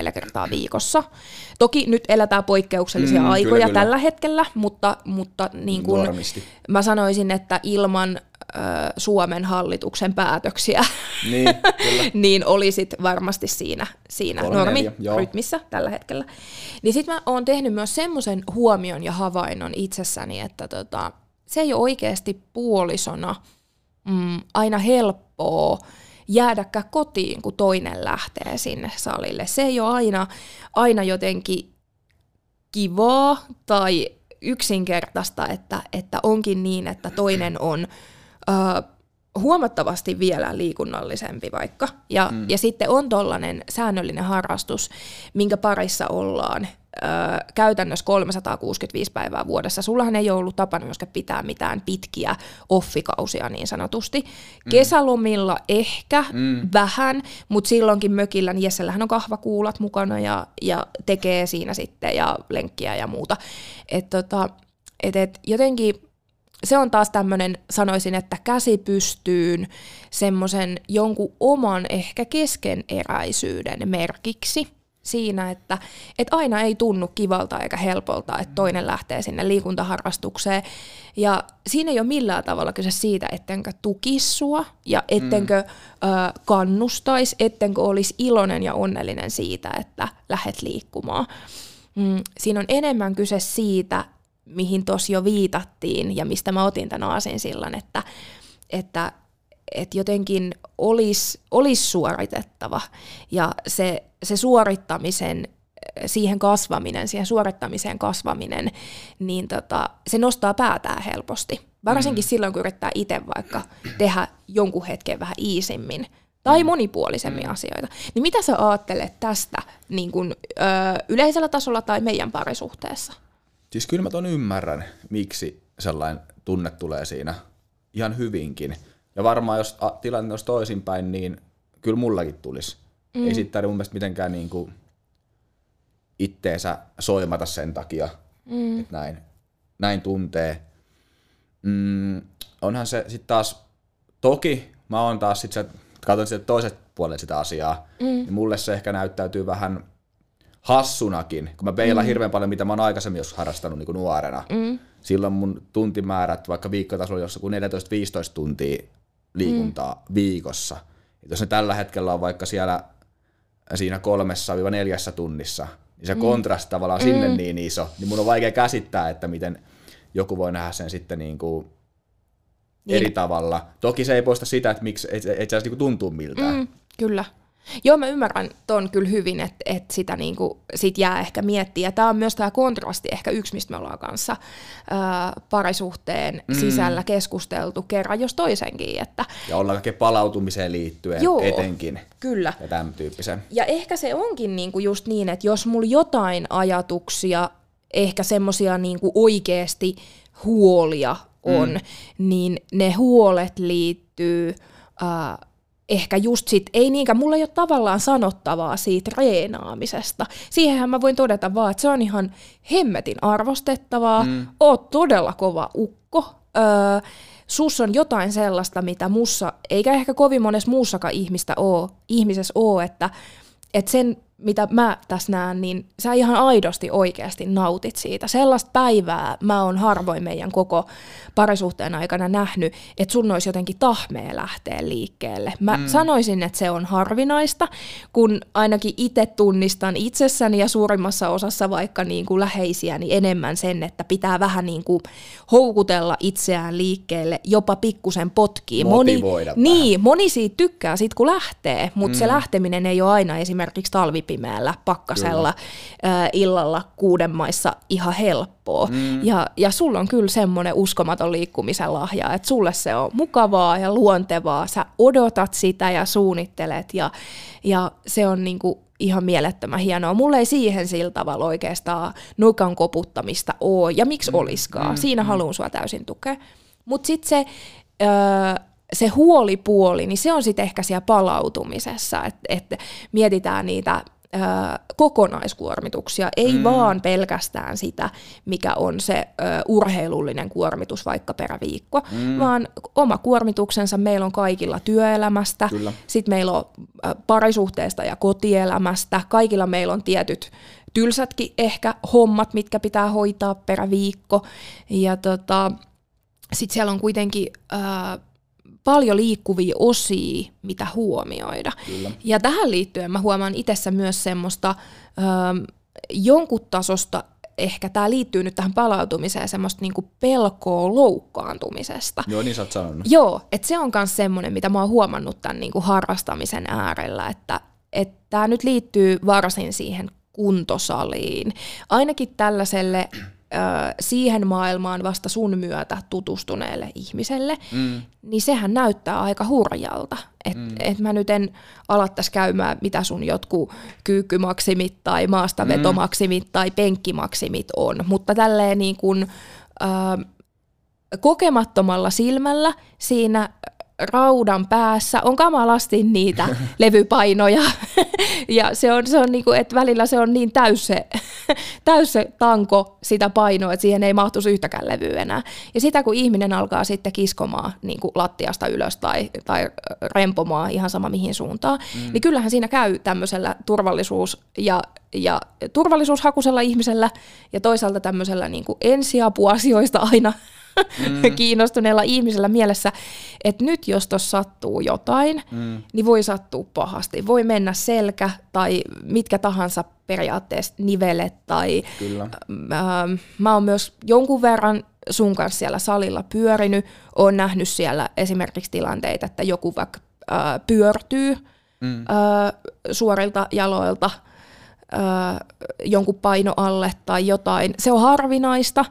3-4 kertaa viikossa. Toki nyt eletään poikkeuksellisia mm, aikoja kyllä, kyllä. tällä hetkellä, mutta, mutta niin kuin mä sanoisin, että ilman ö, Suomen hallituksen päätöksiä, niin, niin olisit varmasti siinä, siinä normirytmissä tällä hetkellä. Niin sitten mä oon tehnyt myös semmoisen huomion ja havainnon itsessäni, että tota, se ei ole oikeasti puolisona mm, aina helppoa jäädäkään kotiin, kun toinen lähtee sinne salille. Se ei ole aina, aina jotenkin kivaa tai yksinkertaista, että, että onkin niin, että toinen on ö, huomattavasti vielä liikunnallisempi vaikka. Ja, mm. ja sitten on tollainen säännöllinen harrastus, minkä parissa ollaan ö, käytännössä 365 päivää vuodessa. Sullahan ei ole ollut tapana myöskään pitää mitään pitkiä offikausia niin sanotusti. Mm. Kesälomilla ehkä mm. vähän, mutta silloinkin mökillä, niin Jessellähän on kahvakuulat mukana ja, ja tekee siinä sitten ja lenkkiä ja muuta. Et tota, et, et jotenkin se on taas tämmöinen, sanoisin, että käsi pystyyn semmoisen jonkun oman ehkä keskeneräisyyden merkiksi siinä, että, että aina ei tunnu kivalta eikä helpolta, että toinen lähtee sinne liikuntaharrastukseen. Ja siinä ei ole millään tavalla kyse siitä, ettenkö tukisi sua ja ettenkö mm. ö, kannustaisi, ettenkö olisi iloinen ja onnellinen siitä, että lähdet liikkumaan. Mm, siinä on enemmän kyse siitä, mihin tuossa jo viitattiin ja mistä mä otin tämän aasin sillan, että, että, että jotenkin olisi olis suoritettava ja se, se suorittamisen siihen kasvaminen, siihen suorittamiseen kasvaminen, niin tota, se nostaa päätään helposti. Varsinkin mm. silloin, kun yrittää itse vaikka tehdä jonkun hetken vähän iisimmin tai mm. monipuolisemmin mm. asioita. Niin mitä sä ajattelet tästä niin kun, ö, yleisellä tasolla tai meidän parisuhteessa? Siis kyllä mä ton ymmärrän, miksi sellainen tunne tulee siinä ihan hyvinkin. Ja varmaan jos tilanne olisi toisinpäin, niin kyllä mullakin tulisi. Mm. Ei sitten mun mielestä mitenkään niin kuin itteensä soimata sen takia, mm. että näin, näin tuntee. mm, onhan se sitten taas, toki mä oon taas sit se, katson sitten toiset puolet sitä asiaa, mm. niin mulle se ehkä näyttäytyy vähän hassunakin, kun mä peilaan mm. hirveän paljon, mitä mä oon aikaisemmin joskus harrastanut niin kuin nuorena. Mm. Silloin mun tuntimäärät, vaikka viikkotasolla jossain 14-15 tuntia liikuntaa mm. viikossa. Et jos ne tällä hetkellä on vaikka siellä siinä kolmessa neljässä tunnissa, niin se mm. kontrasti tavallaan mm. sinne niin iso, niin mun on vaikea käsittää, että miten joku voi nähdä sen sitten niin kuin niin. eri tavalla. Toki se ei poista sitä, että miksi et, et, et se niin tuntuu miltään. Mm, kyllä. Joo, mä ymmärrän ton kyllä hyvin, että, että sitä niinku, sit jää ehkä miettiä. Tämä on myös tämä kontrasti ehkä yksi, mistä me ollaan kanssa ää, parisuhteen mm. sisällä keskusteltu kerran jos toisenkin. Että... Ja ollaan kaikkeen palautumiseen liittyen Joo, etenkin. Kyllä. Ja tämän tyyppisen. Ja ehkä se onkin niinku just niin, että jos mulla jotain ajatuksia, ehkä semmoisia niinku oikeasti huolia on, mm. niin ne huolet liittyy... Ää, ehkä just sit, ei niinkään, mulla ei ole tavallaan sanottavaa siitä treenaamisesta. Siihenhän mä voin todeta vaan, että se on ihan hemmetin arvostettavaa, mm. oot todella kova ukko, öö, sus on jotain sellaista, mitä mussa, eikä ehkä kovin monessa muussakaan ihmistä oo, ihmisessä oo, että, että sen mitä mä tässä näen, niin sä ihan aidosti oikeasti nautit siitä. Sellaista päivää mä oon harvoin meidän koko parisuhteen aikana nähnyt, että sun olisi jotenkin tahmea lähteä liikkeelle. Mä mm. sanoisin, että se on harvinaista, kun ainakin itse tunnistan itsessäni ja suurimmassa osassa vaikka niin kuin läheisiäni enemmän sen, että pitää vähän niin kuin houkutella itseään liikkeelle, jopa pikkusen potkii. Moni, niin, moni siitä tykkää sit kun lähtee, mutta mm. se lähteminen ei ole aina esimerkiksi talvi pimeällä pakkasella äh, illalla kuuden maissa ihan helppoa. Mm. Ja, ja sulla on kyllä semmoinen uskomaton liikkumisen lahja, että sulle se on mukavaa ja luontevaa, sä odotat sitä ja suunnittelet ja, ja se on niinku ihan mielettömän hienoa. Mulla ei siihen sillä tavalla oikeastaan nukan koputtamista ole, ja miksi mm. oliskaan. Mm. Siinä mm. haluan sua täysin tukea. Mutta sitten se... Öö, se huolipuoli, niin se on sitten ehkä siellä palautumisessa, että et mietitään niitä kokonaiskuormituksia, ei mm. vaan pelkästään sitä, mikä on se urheilullinen kuormitus vaikka per viikko, mm. vaan oma kuormituksensa. Meillä on kaikilla työelämästä, sitten meillä on parisuhteesta ja kotielämästä, kaikilla meillä on tietyt tylsätkin ehkä hommat, mitkä pitää hoitaa per viikko, ja tota, sitten siellä on kuitenkin... Ö, paljon liikkuvia osia, mitä huomioida. Kyllä. Ja tähän liittyen mä huomaan itsessä myös semmoista ö, jonkun tasosta, ehkä tämä liittyy nyt tähän palautumiseen, semmoista niinku pelkoa loukkaantumisesta. Joo, niin sä oot sanonut. Joo, että se on myös semmoinen, mitä mä oon huomannut tämän niinku harrastamisen äärellä, että tämä nyt liittyy varsin siihen kuntosaliin. Ainakin tällaiselle siihen maailmaan vasta sun myötä tutustuneelle ihmiselle, mm. niin sehän näyttää aika hurjalta. Että mm. et mä nyt en alattaisi käymään, mitä sun jotkut kyykkymaksimit tai maastavetomaksimit mm. tai penkkimaksimit on, mutta tälleen niin kuin, äh, kokemattomalla silmällä siinä raudan päässä on kamalasti niitä levypainoja. ja se on, se on niinku, että välillä se on niin täys se, täys se tanko sitä painoa, että siihen ei mahtuisi yhtäkään levyä enää. Ja sitä kun ihminen alkaa sitten kiskomaan niin kuin lattiasta ylös tai, tai rempomaan ihan sama mihin suuntaan, mm. niin kyllähän siinä käy tämmöisellä turvallisuus- ja ja turvallisuushakusella ihmisellä ja toisaalta tämmöisellä niin kuin ensiapuasioista aina mm. kiinnostuneella ihmisellä mielessä, että nyt jos tuossa sattuu jotain, mm. niin voi sattua pahasti. Voi mennä selkä tai mitkä tahansa periaatteessa nivelet tai Kyllä. Äh, mä oon myös jonkun verran sun kanssa siellä salilla pyörinyt, oon nähnyt siellä esimerkiksi tilanteita, että joku vaikka äh, pyörtyy mm. äh, suorilta jaloilta – jonkun paino alle tai jotain. Se on harvinaista,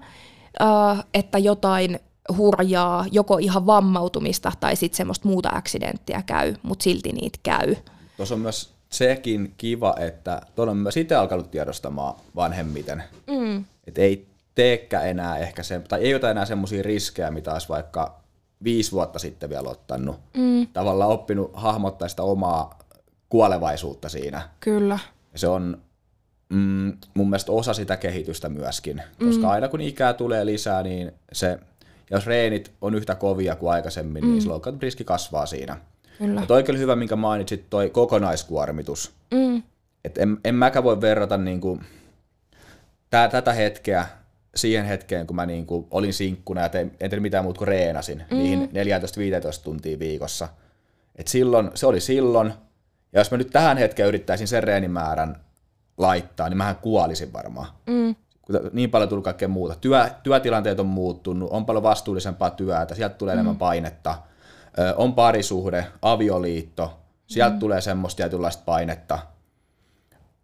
että jotain hurjaa, joko ihan vammautumista tai sitten semmoista muuta aksidenttia käy, mutta silti niitä käy. Tuossa on myös sekin kiva, että tuon on myös itse alkanut tiedostamaan vanhemmiten. Mm. Että ei teekään enää ehkä se, tai ei ota enää semmoisia riskejä, mitä olisi vaikka viisi vuotta sitten vielä ottanut. Mm. Tavallaan oppinut hahmottaa sitä omaa kuolevaisuutta siinä. Kyllä. Ja se on mm, mun mielestä osa sitä kehitystä myöskin, koska mm. aina kun ikää tulee lisää, niin se, jos reenit on yhtä kovia kuin aikaisemmin, mm. niin silloin riski kasvaa siinä. Kyllä. Ja toi kyllä hyvä, minkä mainitsit, toi kokonaiskuormitus. Mm. Et en, en mäkään voi verrata niinku, tää, tätä hetkeä siihen hetkeen, kun mä niinku olin sinkkuna ja tein, en tehnyt mitään muuta kuin reenasin mm. niihin 14-15 tuntia viikossa. Et silloin, se oli silloin, ja jos mä nyt tähän hetkeen yrittäisin sen reenimäärän laittaa, niin mähän kuolisin varmaan. Mm. Niin paljon tullut kaikkea muuta. Työ, työtilanteet on muuttunut, on paljon vastuullisempaa työtä, sieltä tulee mm. enemmän painetta. Ö, on parisuhde, avioliitto, sieltä mm. tulee semmoista tietynlaista painetta,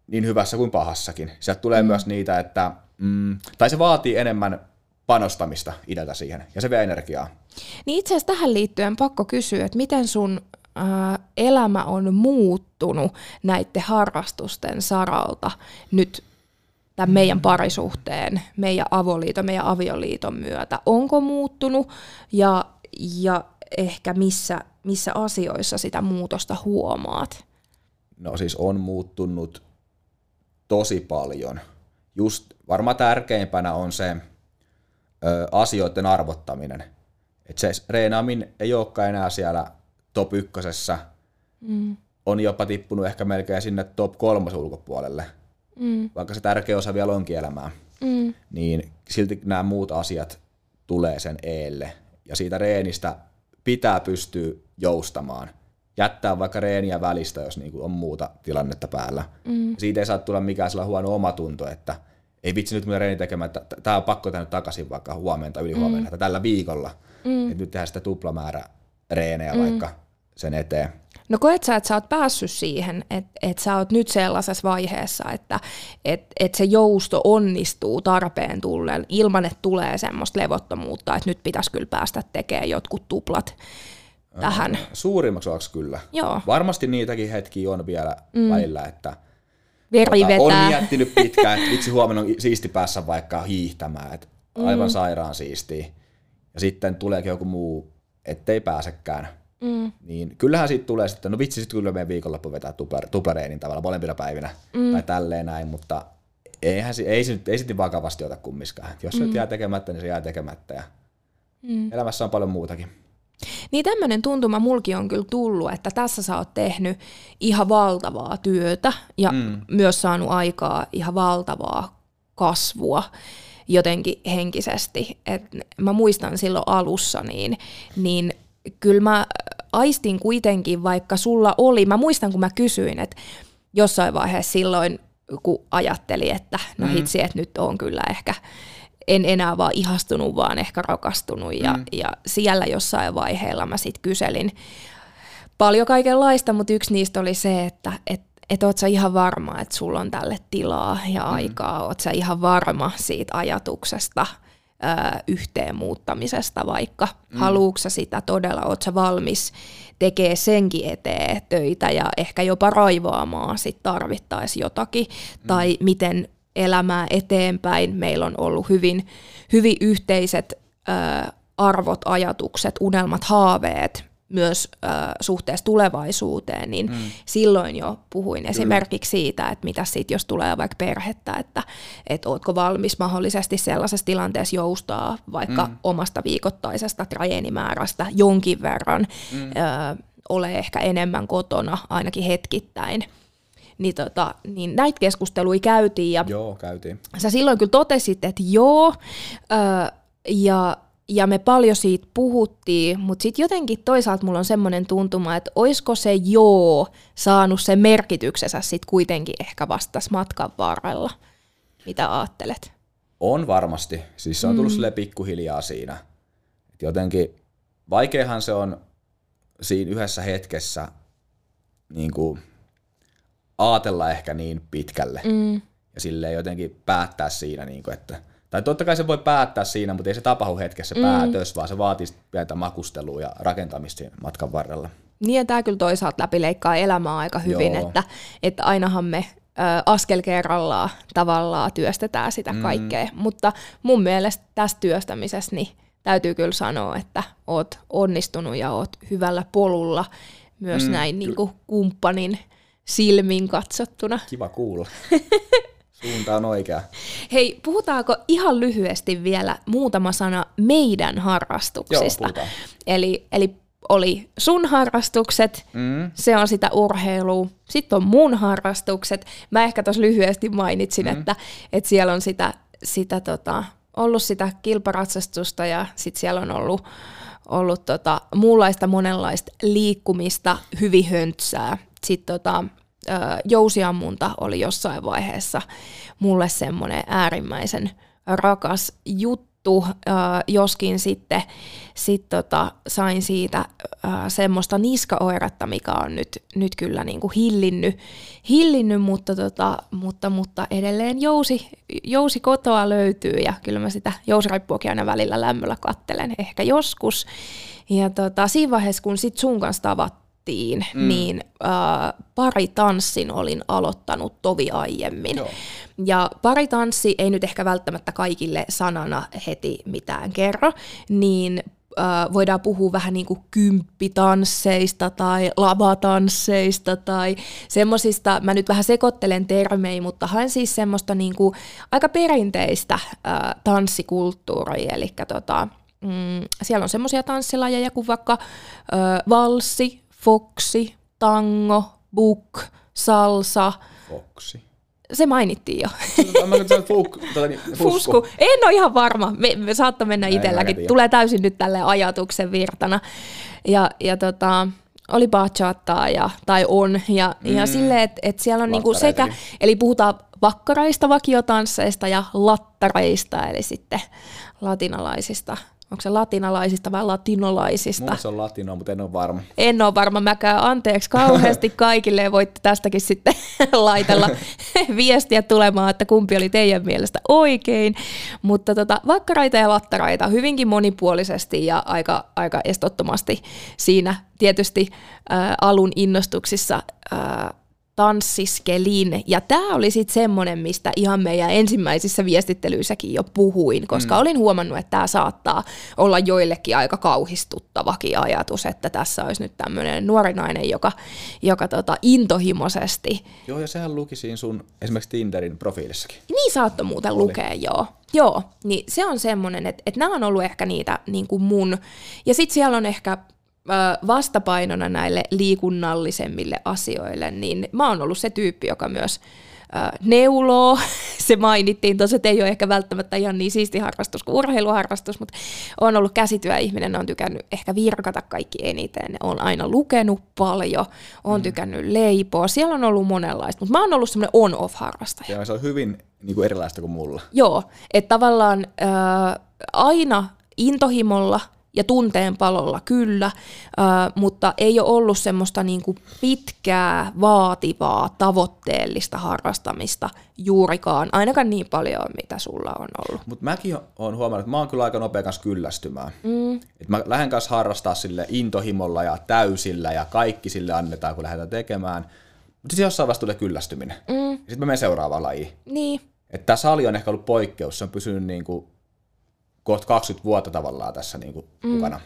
niin hyvässä kuin pahassakin. Sieltä tulee mm. myös niitä, että, mm, tai se vaatii enemmän panostamista itseltä siihen, ja se vie energiaa. Niin itse asiassa tähän liittyen pakko kysyä, että miten sun elämä on muuttunut näiden harrastusten saralta nyt tämän meidän parisuhteen, meidän avoliiton, meidän avioliiton myötä. Onko muuttunut ja, ja ehkä missä, missä asioissa sitä muutosta huomaat? No siis on muuttunut tosi paljon. Just varmaan tärkeimpänä on se ö, asioiden arvottaminen. Että se reenaaminen ei olekaan enää siellä top ykkösessä. Mm. On jopa tippunut ehkä melkein sinne top kolmas ulkopuolelle. Mm. Vaikka se tärkeä osa vielä onkin elämää. Mm. Niin silti nämä muut asiat tulee sen eelle. Ja siitä reenistä pitää pystyä joustamaan. Jättää vaikka reeniä välistä, jos niinku on muuta tilannetta päällä. Mm. Siitä ei saa tulla mikään sellainen huono omatunto, että ei vitsi nyt mun reeni tekemään, että tämä on pakko tehdä takaisin vaikka huomenta, yli huomenna, mm. tällä viikolla. Mm. Että nyt tehdään sitä tuplamäärä reenejä mm. vaikka sen eteen. No koet sä, että sä oot päässyt siihen, että, että sä oot nyt sellaisessa vaiheessa, että, että, että se jousto onnistuu tarpeen tullen ilman, että tulee semmoista levottomuutta, että nyt pitäisi kyllä päästä tekemään jotkut tuplat tähän. Suurimmaksi osaksi kyllä. Joo. Varmasti niitäkin hetkiä on vielä mm. välillä, että Veri tota, on miettinyt pitkään, että vitsi huomenna on siisti päässä vaikka hiihtämään, että aivan mm. sairaan siistiä. Ja sitten tuleekin joku muu, ettei pääsekään Mm. Niin kyllähän siitä tulee sitten, no vitsi, sitten kyllä meidän viikonloppu vetää tuplar, tuplareenin tavalla molempina päivinä mm. tai tälleen näin, mutta eihän, ei, se, ei sitten vakavasti ota kummiskaan. Jos mm. se jää tekemättä, niin se jää tekemättä ja mm. elämässä on paljon muutakin. Niin tämmöinen tuntuma mulki on kyllä tullut, että tässä sä oot tehnyt ihan valtavaa työtä ja mm. myös saanut aikaa ihan valtavaa kasvua jotenkin henkisesti. Et mä muistan silloin alussa, niin, niin kyllä mä aistin kuitenkin, vaikka sulla oli, mä muistan kun mä kysyin, että jossain vaiheessa silloin, kun ajatteli, että no mm. hitsi, että nyt on kyllä ehkä, en enää vaan ihastunut, vaan ehkä rakastunut. Ja, mm. ja siellä jossain vaiheella mä sitten kyselin paljon kaikenlaista, mutta yksi niistä oli se, että et, et oot sä ihan varma, että sulla on tälle tilaa ja mm. aikaa, oot sä ihan varma siitä ajatuksesta – ö, yhteen muuttamisesta vaikka. Mm. Haluatko sitä todella, oot sä valmis tekee senkin eteen töitä ja ehkä jopa raivoamaan sit tarvittaisi jotakin, mm. tai miten elämää eteenpäin. Meillä on ollut hyvin, hyvin yhteiset ö, arvot, ajatukset, unelmat, haaveet myös ö, suhteessa tulevaisuuteen, niin mm. silloin jo puhuin Kyllä. esimerkiksi siitä, että mitä sitten, jos tulee vaikka perhettä, että et ootko valmis mahdollisesti sellaisessa tilanteessa joustaa vaikka mm. omasta viikoittaisesta treenimäärästä jonkin verran, mm. ö, ole ehkä enemmän kotona, ainakin hetkittäin. Niin, tota, niin näitä keskusteluja käytiin. Ja joo, käytiin. Sä silloin kyllä totesit, että joo, ö, ja ja me paljon siitä puhuttiin, mutta sitten jotenkin toisaalta mulla on semmoinen tuntuma, että oisko se joo saanut sen merkityksensä sitten kuitenkin ehkä vasta matkan varrella. Mitä ajattelet? On varmasti. Siis se on tullut mm. sille pikkuhiljaa siinä. Et jotenkin vaikeahan se on siinä yhdessä hetkessä niin kuin, ajatella ehkä niin pitkälle. Mm. Ja sille jotenkin päättää siinä, niin kuin, että – tai totta kai se voi päättää siinä, mutta ei se tapahdu hetkessä mm. päätös, vaan se vaatii pientä makustelua ja rakentamista matkan varrella. Niin ja tämä kyllä toisaalta läpileikkaa elämää aika hyvin, että, että ainahan me ö, askel kerrallaan tavallaan työstetään sitä mm. kaikkea. Mutta mun mielestä tässä työstämisessä niin täytyy kyllä sanoa, että oot onnistunut ja oot hyvällä polulla myös mm, näin niin kuin kumppanin silmin katsottuna. Kiva kuulla. Suunta on oikea. Hei, puhutaanko ihan lyhyesti vielä muutama sana meidän harrastuksista? Joo, puhutaan. eli, eli oli sun harrastukset, mm. se on sitä urheilua, sitten on mun harrastukset. Mä ehkä tuossa lyhyesti mainitsin, mm. että, että siellä on sitä, sitä tota, ollut sitä kilparatsastusta ja sitten siellä on ollut, ollut tota, muunlaista monenlaista liikkumista, hyvin höntsää. Sitten tota, jousiammunta oli jossain vaiheessa mulle semmoinen äärimmäisen rakas juttu, joskin sitten sit tota, sain siitä semmoista niskaoiretta, mikä on nyt, nyt kyllä niin kuin hillinnyt, hillinnyt mutta, tota, mutta, mutta edelleen jousi, jousi kotoa löytyy ja kyllä mä sitä jousiraippuakin aina välillä lämmöllä kattelen, ehkä joskus. Ja tota, siinä vaiheessa, kun sit sun kanssa tavattiin, tanssettiin, mm. niin äh, pari tanssin olin aloittanut tovi aiemmin. Joo. Ja pari tanssi ei nyt ehkä välttämättä kaikille sanana heti mitään kerro, niin äh, voidaan puhua vähän niin kuin kymppitansseista tai lavatansseista tai semmoisista, mä nyt vähän sekoittelen termejä, mutta haen siis semmoista niin kuin aika perinteistä äh, tanssikulttuuria, eli tota, mm, siellä on semmoisia tanssilajeja kuin vaikka äh, valssi, foksi, tango, buk, salsa. Foksi. Se mainittiin jo. Mä fuk, tota niin, fusku. fusku. En ole ihan varma. Me, me saattaa mennä itselläkin. Tulee täysin nyt tälle ajatuksen virtana. Ja, ja tota, oli bachattaa ja, tai on. Ja, mm. ja silleen, että et siellä on niinku sekä, eli puhutaan vakkaraista vakiotansseista ja lattareista, eli sitten latinalaisista Onko se latinalaisista vai latinolaisista? Mun se on latinoa, mutta en ole varma. En ole varma mäkään. Anteeksi kauheasti kaikille ja voitte tästäkin sitten laitella viestiä tulemaan, että kumpi oli teidän mielestä oikein. Mutta tota, vakkaraita ja lattaraita hyvinkin monipuolisesti ja aika, aika estottomasti siinä tietysti äh, alun innostuksissa äh, tanssiskelin. Ja tämä oli sitten semmoinen, mistä ihan meidän ensimmäisissä viestittelyissäkin jo puhuin, koska mm. olin huomannut, että tämä saattaa olla joillekin aika kauhistuttavakin ajatus, että tässä olisi nyt tämmöinen nuori nainen, joka, joka tota intohimoisesti... Joo, ja sehän luki siinä sun esimerkiksi Tinderin profiilissakin. Niin saattoi muuten oli. lukea, joo. Joo, niin se on semmoinen, että, että nämä on ollut ehkä niitä niin kuin mun. Ja sitten siellä on ehkä vastapainona näille liikunnallisemmille asioille, niin mä oon ollut se tyyppi, joka myös neuloo. Se mainittiin tuossa, että ei ole ehkä välttämättä ihan niin siisti harrastus kuin urheiluharrastus, mutta on ollut käsityöihminen, on tykännyt ehkä virkata kaikki eniten, on aina lukenut paljon, on mm. tykännyt leipoa, siellä on ollut monenlaista, mutta mä oon ollut semmoinen on-off-harrastaja. Ja se on hyvin niin kuin erilaista kuin mulla. Joo, että tavallaan äh, aina intohimolla – ja tunteen palolla kyllä, äh, mutta ei ole ollut semmoista niin kuin pitkää, vaativaa, tavoitteellista harrastamista juurikaan, ainakaan niin paljon, mitä sulla on ollut. Mutta mäkin olen huomannut, että mä oon kyllä aika nopea kanssa kyllästymään. Mm. Et mä lähden kanssa harrastaa sille intohimolla ja täysillä ja kaikki sille annetaan, kun lähdetään tekemään. Mutta sitten jossain vaiheessa tulee kyllästyminen. Mm. Sitten mä menen seuraavaan lajiin. Niin. Että tämä sali on ehkä ollut poikkeus, se on pysynyt niin kuin kohta 20 vuotta tavallaan tässä niin kuin mm. mukana.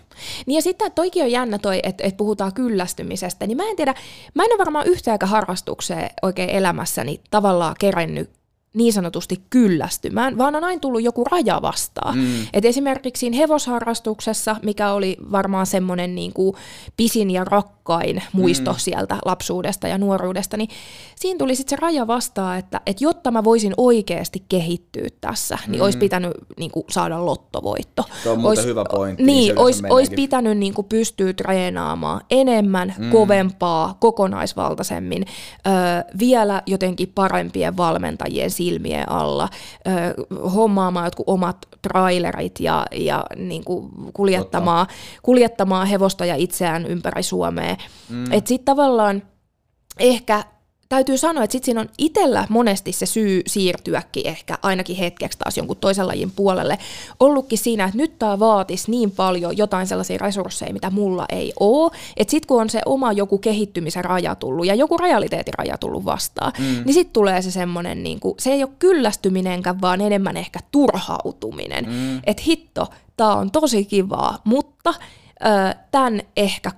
Niin ja sitten toikin on jännä toi, että, että puhutaan kyllästymisestä, niin mä en tiedä, mä en ole varmaan yhtäänkään harrastukseen oikein elämässäni tavallaan kerennyt niin sanotusti kyllästymään, vaan on aina tullut joku raja vastaan. Mm. Et esimerkiksi siinä hevosharrastuksessa, mikä oli varmaan semmoinen niin kuin pisin ja rakkain muisto mm. sieltä lapsuudesta ja nuoruudesta, niin siinä tuli sitten se raja vastaan, että, että jotta mä voisin oikeasti kehittyä tässä, niin mm. olisi pitänyt niin kuin, saada lottovoitto. Se on ois, hyvä pointti. Niin, olisi, olisi pitänyt niin kuin, pystyä treenaamaan enemmän, mm. kovempaa, kokonaisvaltaisemmin, ö, vielä jotenkin parempien valmentajien silmien alla, ö, hommaamaan jotkut omat trailerit ja, ja niin kuin kuljettamaan, kuljettamaan hevosta ja itseään ympäri Suomea. Mm. Että sitten tavallaan ehkä täytyy sanoa, että sit siinä on itsellä monesti se syy siirtyäkin ehkä ainakin hetkeksi taas jonkun toisen lajin puolelle ollutkin siinä, että nyt tämä vaatisi niin paljon jotain sellaisia resursseja, mitä mulla ei ole, että sitten kun on se oma joku kehittymisen raja tullut ja joku realiteetin raja tullut vastaan, mm. niin sitten tulee se semmoinen, niin kuin, se ei ole kyllästyminenkään, vaan enemmän ehkä turhautuminen, mm. että hitto, tämä on tosi kivaa, mutta tämän ehkä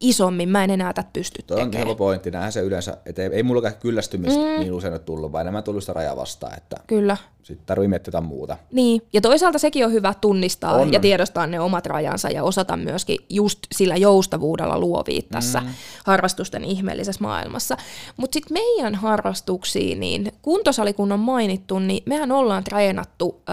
isommin mä en enää tätä pysty Tuo on tekemään. helppo pointti, näinhän se yleensä, että ei, ei mullakaan kyllästymistä mm. niin usein ole tullut, vaan enemmän tullut sitä rajaa vastaan, että Kyllä. sitten tarvii miettiä jotain muuta. Niin, ja toisaalta sekin on hyvä tunnistaa On, on, ja on. tiedostaa ne omat rajansa ja osata myöskin just sillä joustavuudella luovia tässä mm. harrastusten ihmeellisessä maailmassa. Mutta sitten meidän harrastuksiin, niin kuntosali kun on mainittu, niin mehän ollaan treenattu ö,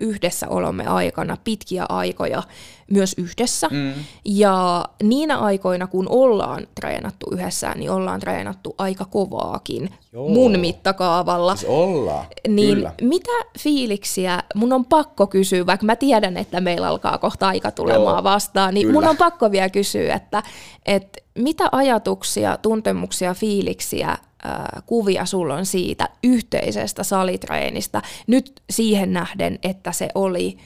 yhdessä olomme aikana pitkiä aikoja myös yhdessä. Mm. Ja niinä aikoina, kun ollaan treenattu yhdessä, niin ollaan treenattu aika kovaakin Joo. mun mittakaavalla. Siis ollaan, Niin kyllä. mitä fiiliksiä, mun on pakko kysyä, vaikka mä tiedän, että meillä alkaa kohta aika tulemaan Joo, vastaan, niin kyllä. mun on pakko vielä kysyä, että, että mitä ajatuksia, tuntemuksia, fiiliksiä, ää, kuvia sulla on siitä yhteisestä salitreenistä nyt siihen nähden, että se oli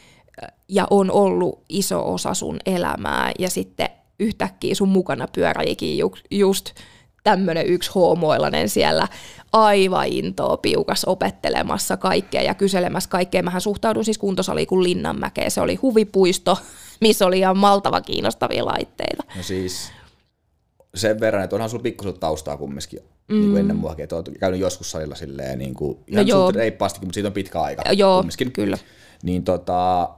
ää, ja on ollut iso osa sun elämää ja sitten yhtäkkiä sun mukana pyöräikin ju- just tämmöinen yksi hoomoilainen siellä aivan intoa piukas opettelemassa kaikkea ja kyselemässä kaikkea. Mähän suhtaudun siis kuntosaliin kuin Linnanmäkeen. Se oli huvipuisto, missä oli ihan maltava kiinnostavia laitteita. No siis sen verran, että onhan sulla pikkusen taustaa kumminkin mm. niin kuin ennen muakin, että olet käynyt joskus salilla silleen niin kuin, ihan joo. no reippaastikin, mutta siitä on pitkä aika Joo, kumminkin. kyllä. Niin tota,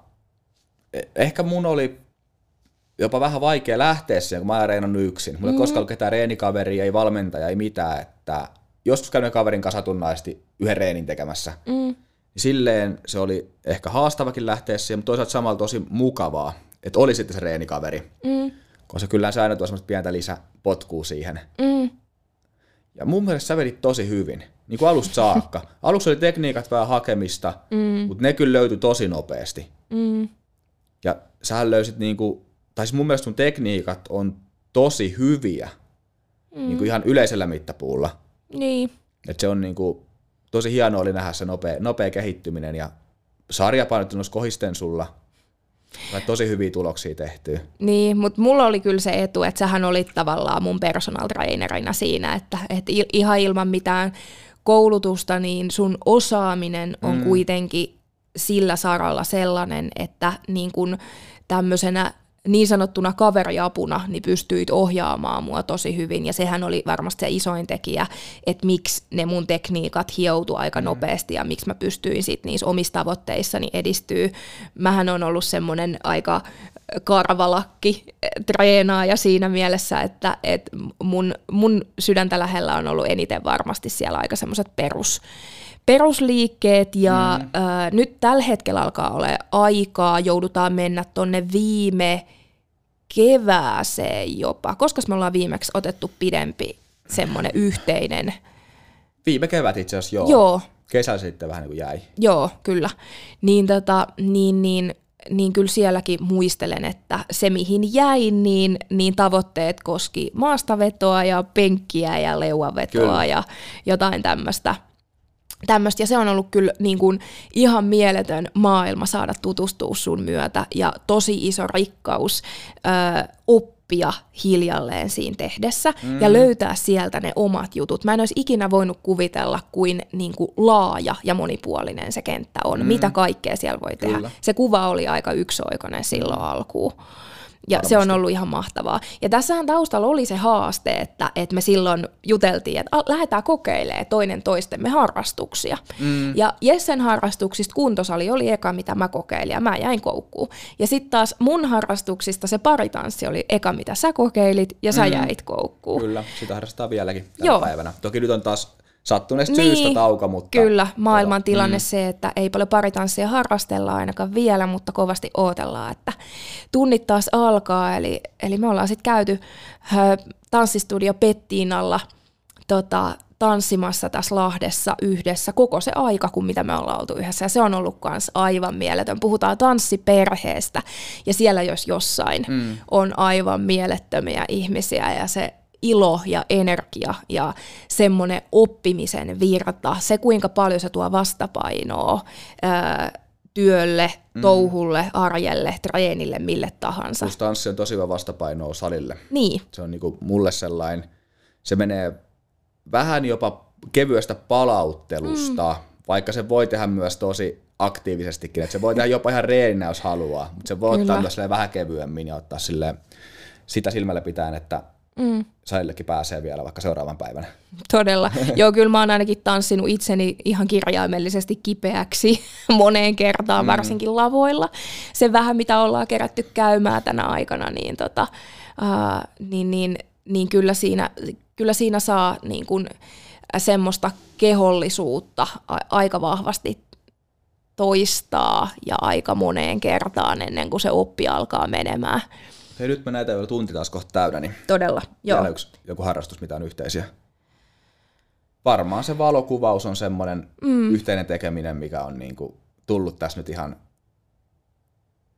eh- ehkä mun oli jopa vähän vaikea lähteä siihen, kun mä reenannut yksin. Mulla ei mm. koskaan ollut ketään reenikaveria, ei valmentaja, ei mitään. Että joskus käynyt kaverin kanssa satunnaisesti yhden reenin tekemässä. Mm. Niin silleen se oli ehkä haastavakin lähteä siihen, mutta toisaalta samalla tosi mukavaa, että oli sitten se reenikaveri. Mm. Koska kyllä säännöt on semmoista pientä lisäpotkua siihen. Mm. Ja mun mielestä sä vedit tosi hyvin, niin kuin alusta saakka. Aluksi oli tekniikat vähän hakemista, mm. mutta ne kyllä löytyi tosi nopeasti. Mm. Ja sähän löysit niinku, tai siis mun mielestä sun tekniikat on tosi hyviä, mm. niinku ihan yleisellä mittapuulla. Niin. Et se on niinku, tosi hienoa oli nähdä se nopea, nopea kehittyminen ja sarjapainottu noissa kohisten sulla. Sait tosi hyviä tuloksia tehtyä. Niin, mutta mulla oli kyllä se etu, että sähän olit tavallaan mun personal trainerina siinä, että, että ihan ilman mitään koulutusta, niin sun osaaminen on mm. kuitenkin sillä saralla sellainen, että niin kun tämmöisenä niin sanottuna kaveriapuna, niin pystyit ohjaamaan mua tosi hyvin. Ja sehän oli varmasti se isoin tekijä, että miksi ne mun tekniikat hioutu aika mm. nopeasti ja miksi mä pystyin sit niissä omissa tavoitteissani edistyy. Mähän on ollut semmoinen aika karvalakki eh, treenaaja siinä mielessä, että, että mun, mun sydäntä lähellä on ollut eniten varmasti siellä aika semmoiset perus, perusliikkeet ja mm. äh, nyt tällä hetkellä alkaa olla aikaa, joudutaan mennä tonne viime kevääseen jopa. Koska me ollaan viimeksi otettu pidempi semmoinen yhteinen. Viime kevät itse asiassa joo. Joo, Kesällä sitten vähän niin kuin jäi. Joo, kyllä. Niin, tota, niin, niin, niin kyllä sielläkin muistelen, että se mihin jäin, niin, niin tavoitteet koski maastavetoa ja penkkiä ja leuavetoa Kyllä. ja jotain tämmöistä. Tämmöistä, ja se on ollut kyllä niin kuin ihan mieletön maailma saada tutustua sun myötä ja tosi iso rikkaus ö, oppia hiljalleen siinä tehdessä mm. ja löytää sieltä ne omat jutut. Mä en olisi ikinä voinut kuvitella, kuin, niin kuin laaja ja monipuolinen se kenttä on, mm. mitä kaikkea siellä voi tehdä. Kyllä. Se kuva oli aika yksioikoinen silloin alkuun. Ja se on ollut ihan mahtavaa. Ja tässähän taustalla oli se haaste, että, että me silloin juteltiin, että lähdetään kokeilemaan toinen toistemme harrastuksia. Mm. Ja Jessen harrastuksista kuntosali oli eka, mitä mä kokeilin, ja mä jäin koukkuun. Ja sitten taas mun harrastuksista se paritanssi oli eka, mitä sä kokeilit, ja sä mm. jäit koukkuun. Kyllä, sitä harrastaa vieläkin tänä Joo. päivänä. Toki nyt on taas sattuneesta syystä tauko, mutta... Kyllä, maailman tilanne mm. se, että ei paljon paritanssia harrastella ainakaan vielä, mutta kovasti odotellaan, että tunnit taas alkaa. Eli, eli me ollaan sitten käyty ö, tanssistudio Pettiinalla tota, tanssimassa tässä Lahdessa yhdessä koko se aika, kun mitä me ollaan oltu yhdessä. Ja se on ollut myös aivan mieletön. Puhutaan tanssiperheestä ja siellä jos jossain mm. on aivan mielettömiä ihmisiä ja se ilo ja energia ja semmoinen oppimisen virta, se kuinka paljon se tuo vastapainoa ää, työlle, mm. touhulle, arjelle, treenille, mille tahansa. Plus tanssi on tosi hyvä vastapainoa salille. Niin, Se on niinku mulle sellainen, se menee vähän jopa kevyestä palauttelusta, mm. vaikka se voi tehdä myös tosi aktiivisestikin, että se voi tehdä jopa ihan reeninä, jos haluaa, mutta se voi Kyllä. ottaa myös vähän kevyemmin ja ottaa sille sitä silmällä pitäen, että mm. salillekin pääsee vielä vaikka seuraavan päivänä. Todella. Joo, kyllä mä oon ainakin tanssinut itseni ihan kirjaimellisesti kipeäksi moneen kertaan, mm. varsinkin lavoilla. Se vähän, mitä ollaan kerätty käymään tänä aikana, niin, tota, uh, niin, niin, niin kyllä, siinä, kyllä siinä saa niin kun, semmoista kehollisuutta aika vahvasti toistaa ja aika moneen kertaan ennen kuin se oppi alkaa menemään. Hei, nyt me näitä jo tunti taas kohta täynnä, niin Todella, joo. yksi, joku harrastus, mitä on yhteisiä. Varmaan se valokuvaus on semmoinen mm. yhteinen tekeminen, mikä on niinku tullut tässä nyt ihan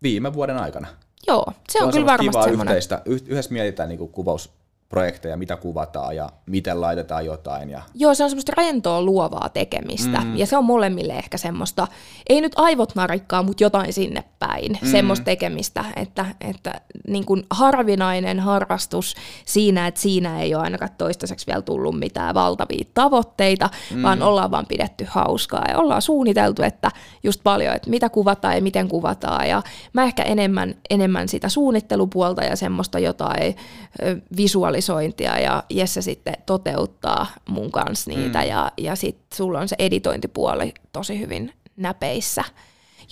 viime vuoden aikana. Joo, se, se on, on kyllä varmasti semmoinen. Yhteistä, yhdessä mietitään niinku kuvaus, projekteja, mitä kuvataan ja miten laitetaan jotain. Ja... Joo, se on semmoista rentoa luovaa tekemistä. Mm. Ja se on molemmille ehkä semmoista, ei nyt aivot narikkaa, mutta jotain sinne päin. Mm. Semmoista tekemistä, että, että niin kuin harvinainen harrastus siinä, että siinä ei ole ainakaan toistaiseksi vielä tullut mitään valtavia tavoitteita, mm. vaan ollaan vaan pidetty hauskaa ja ollaan suunniteltu, että just paljon, että mitä kuvataan ja miten kuvataan. Ja mä ehkä enemmän, enemmän sitä suunnittelupuolta ja semmoista jotain visuaalista visualisointia ja Jesse sitten toteuttaa mun kanssa niitä mm. ja, ja sitten sulla on se editointipuoli tosi hyvin näpeissä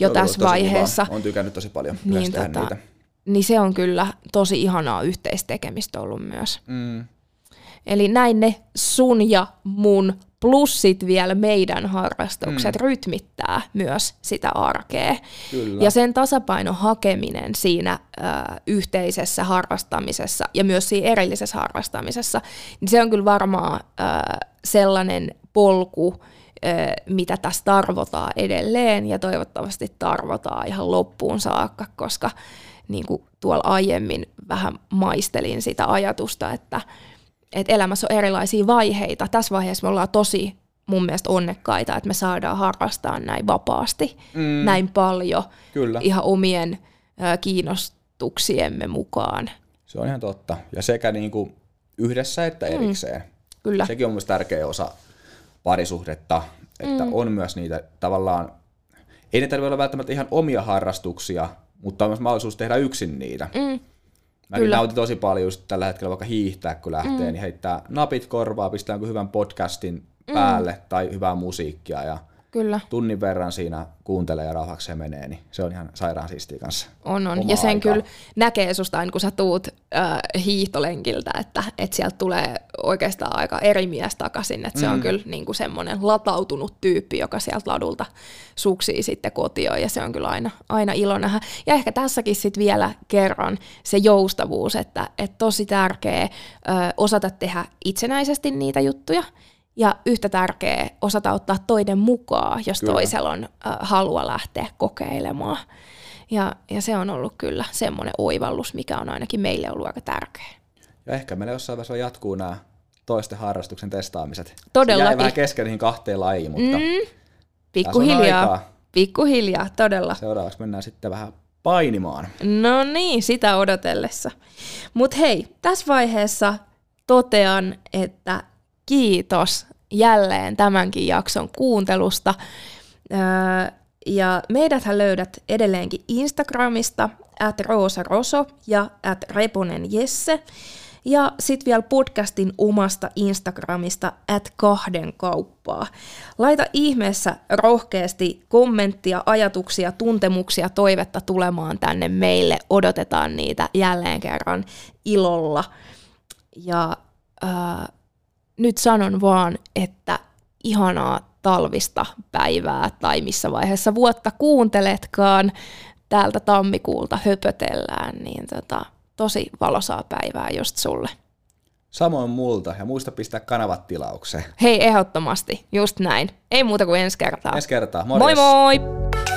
jo tässä vaiheessa. Olen tykännyt tosi paljon niin, tota, niitä. Niin se on kyllä tosi ihanaa yhteistekemistä ollut myös. Mm. Eli näin ne sun ja mun plus sit vielä meidän harrastukset mm. rytmittää myös sitä arkea. Kyllä. Ja sen tasapainon hakeminen siinä ö, yhteisessä harrastamisessa ja myös siinä erillisessä harrastamisessa, niin se on kyllä varmaan ö, sellainen polku, ö, mitä tässä tarvotaan edelleen ja toivottavasti tarvotaan ihan loppuun saakka, koska niin kuin tuolla aiemmin vähän maistelin sitä ajatusta, että että elämässä on erilaisia vaiheita. Tässä vaiheessa me ollaan tosi mun mielestä onnekkaita, että me saadaan harrastaa näin vapaasti, mm. näin paljon, Kyllä. ihan omien ö, kiinnostuksiemme mukaan. Se on ihan totta. Ja sekä niin kuin yhdessä että mm. erikseen. Mm. Kyllä. Sekin on myös tärkeä osa parisuhdetta, että mm. on myös niitä tavallaan, ei ne tarvitse olla välttämättä ihan omia harrastuksia, mutta on myös mahdollisuus tehdä yksin niitä. Mm. Mäkin Kyllä. nautin tosi paljon just tällä hetkellä vaikka hiihtää, kun lähtee, mm. niin heittää napit korvaa, pistää hyvän podcastin mm. päälle tai hyvää musiikkia ja Kyllä. tunnin verran siinä kuuntelee ja rauhakseen menee, niin se on ihan sairaan siistiä kanssa. On, on. Ja sen aikaa. kyllä näkee susta aina, kun sä tuut äh, hiihtolenkiltä, että, että sieltä tulee oikeastaan aika eri mies takaisin. Että mm. se on mm. kyllä niin kuin semmoinen latautunut tyyppi, joka sieltä ladulta suksii sitten kotioon, ja se on kyllä aina, aina ilo nähdä. Ja ehkä tässäkin sitten vielä kerran se joustavuus, että, että tosi tärkeä äh, osata tehdä itsenäisesti niitä juttuja, ja yhtä tärkeää osata ottaa toinen mukaan, jos kyllä. toisella on äh, halua lähteä kokeilemaan. Ja, ja se on ollut kyllä semmoinen oivallus, mikä on ainakin meille ollut aika tärkeä. Ja ehkä meillä jossain vaiheessa jatkuu nämä toisten harrastuksen testaamiset. Todellakin. Se jäi vähän kesken niihin kahteen lajiin, mutta mm, pikkuhiljaa. Pikkuhiljaa, todella. Seuraavaksi mennään sitten vähän painimaan. No niin, sitä odotellessa. Mutta hei, tässä vaiheessa totean, että kiitos jälleen tämänkin jakson kuuntelusta. Ja meidäthän löydät edelleenkin Instagramista, at Roosa Roso ja at Reponen Jesse. Ja sitten vielä podcastin omasta Instagramista, at kahden kauppaa. Laita ihmeessä rohkeasti kommenttia, ajatuksia, tuntemuksia, toivetta tulemaan tänne meille. Odotetaan niitä jälleen kerran ilolla. Ja äh, nyt sanon vaan, että ihanaa talvista päivää tai missä vaiheessa vuotta kuunteletkaan, täältä tammikuulta höpötellään, niin tota, tosi valosaa päivää just sulle. Samoin multa, ja muista pistää kanavat tilaukseen. Hei, ehdottomasti, just näin. Ei muuta kuin ensi kertaa. Ensi kertaa, morjes. Moi moi!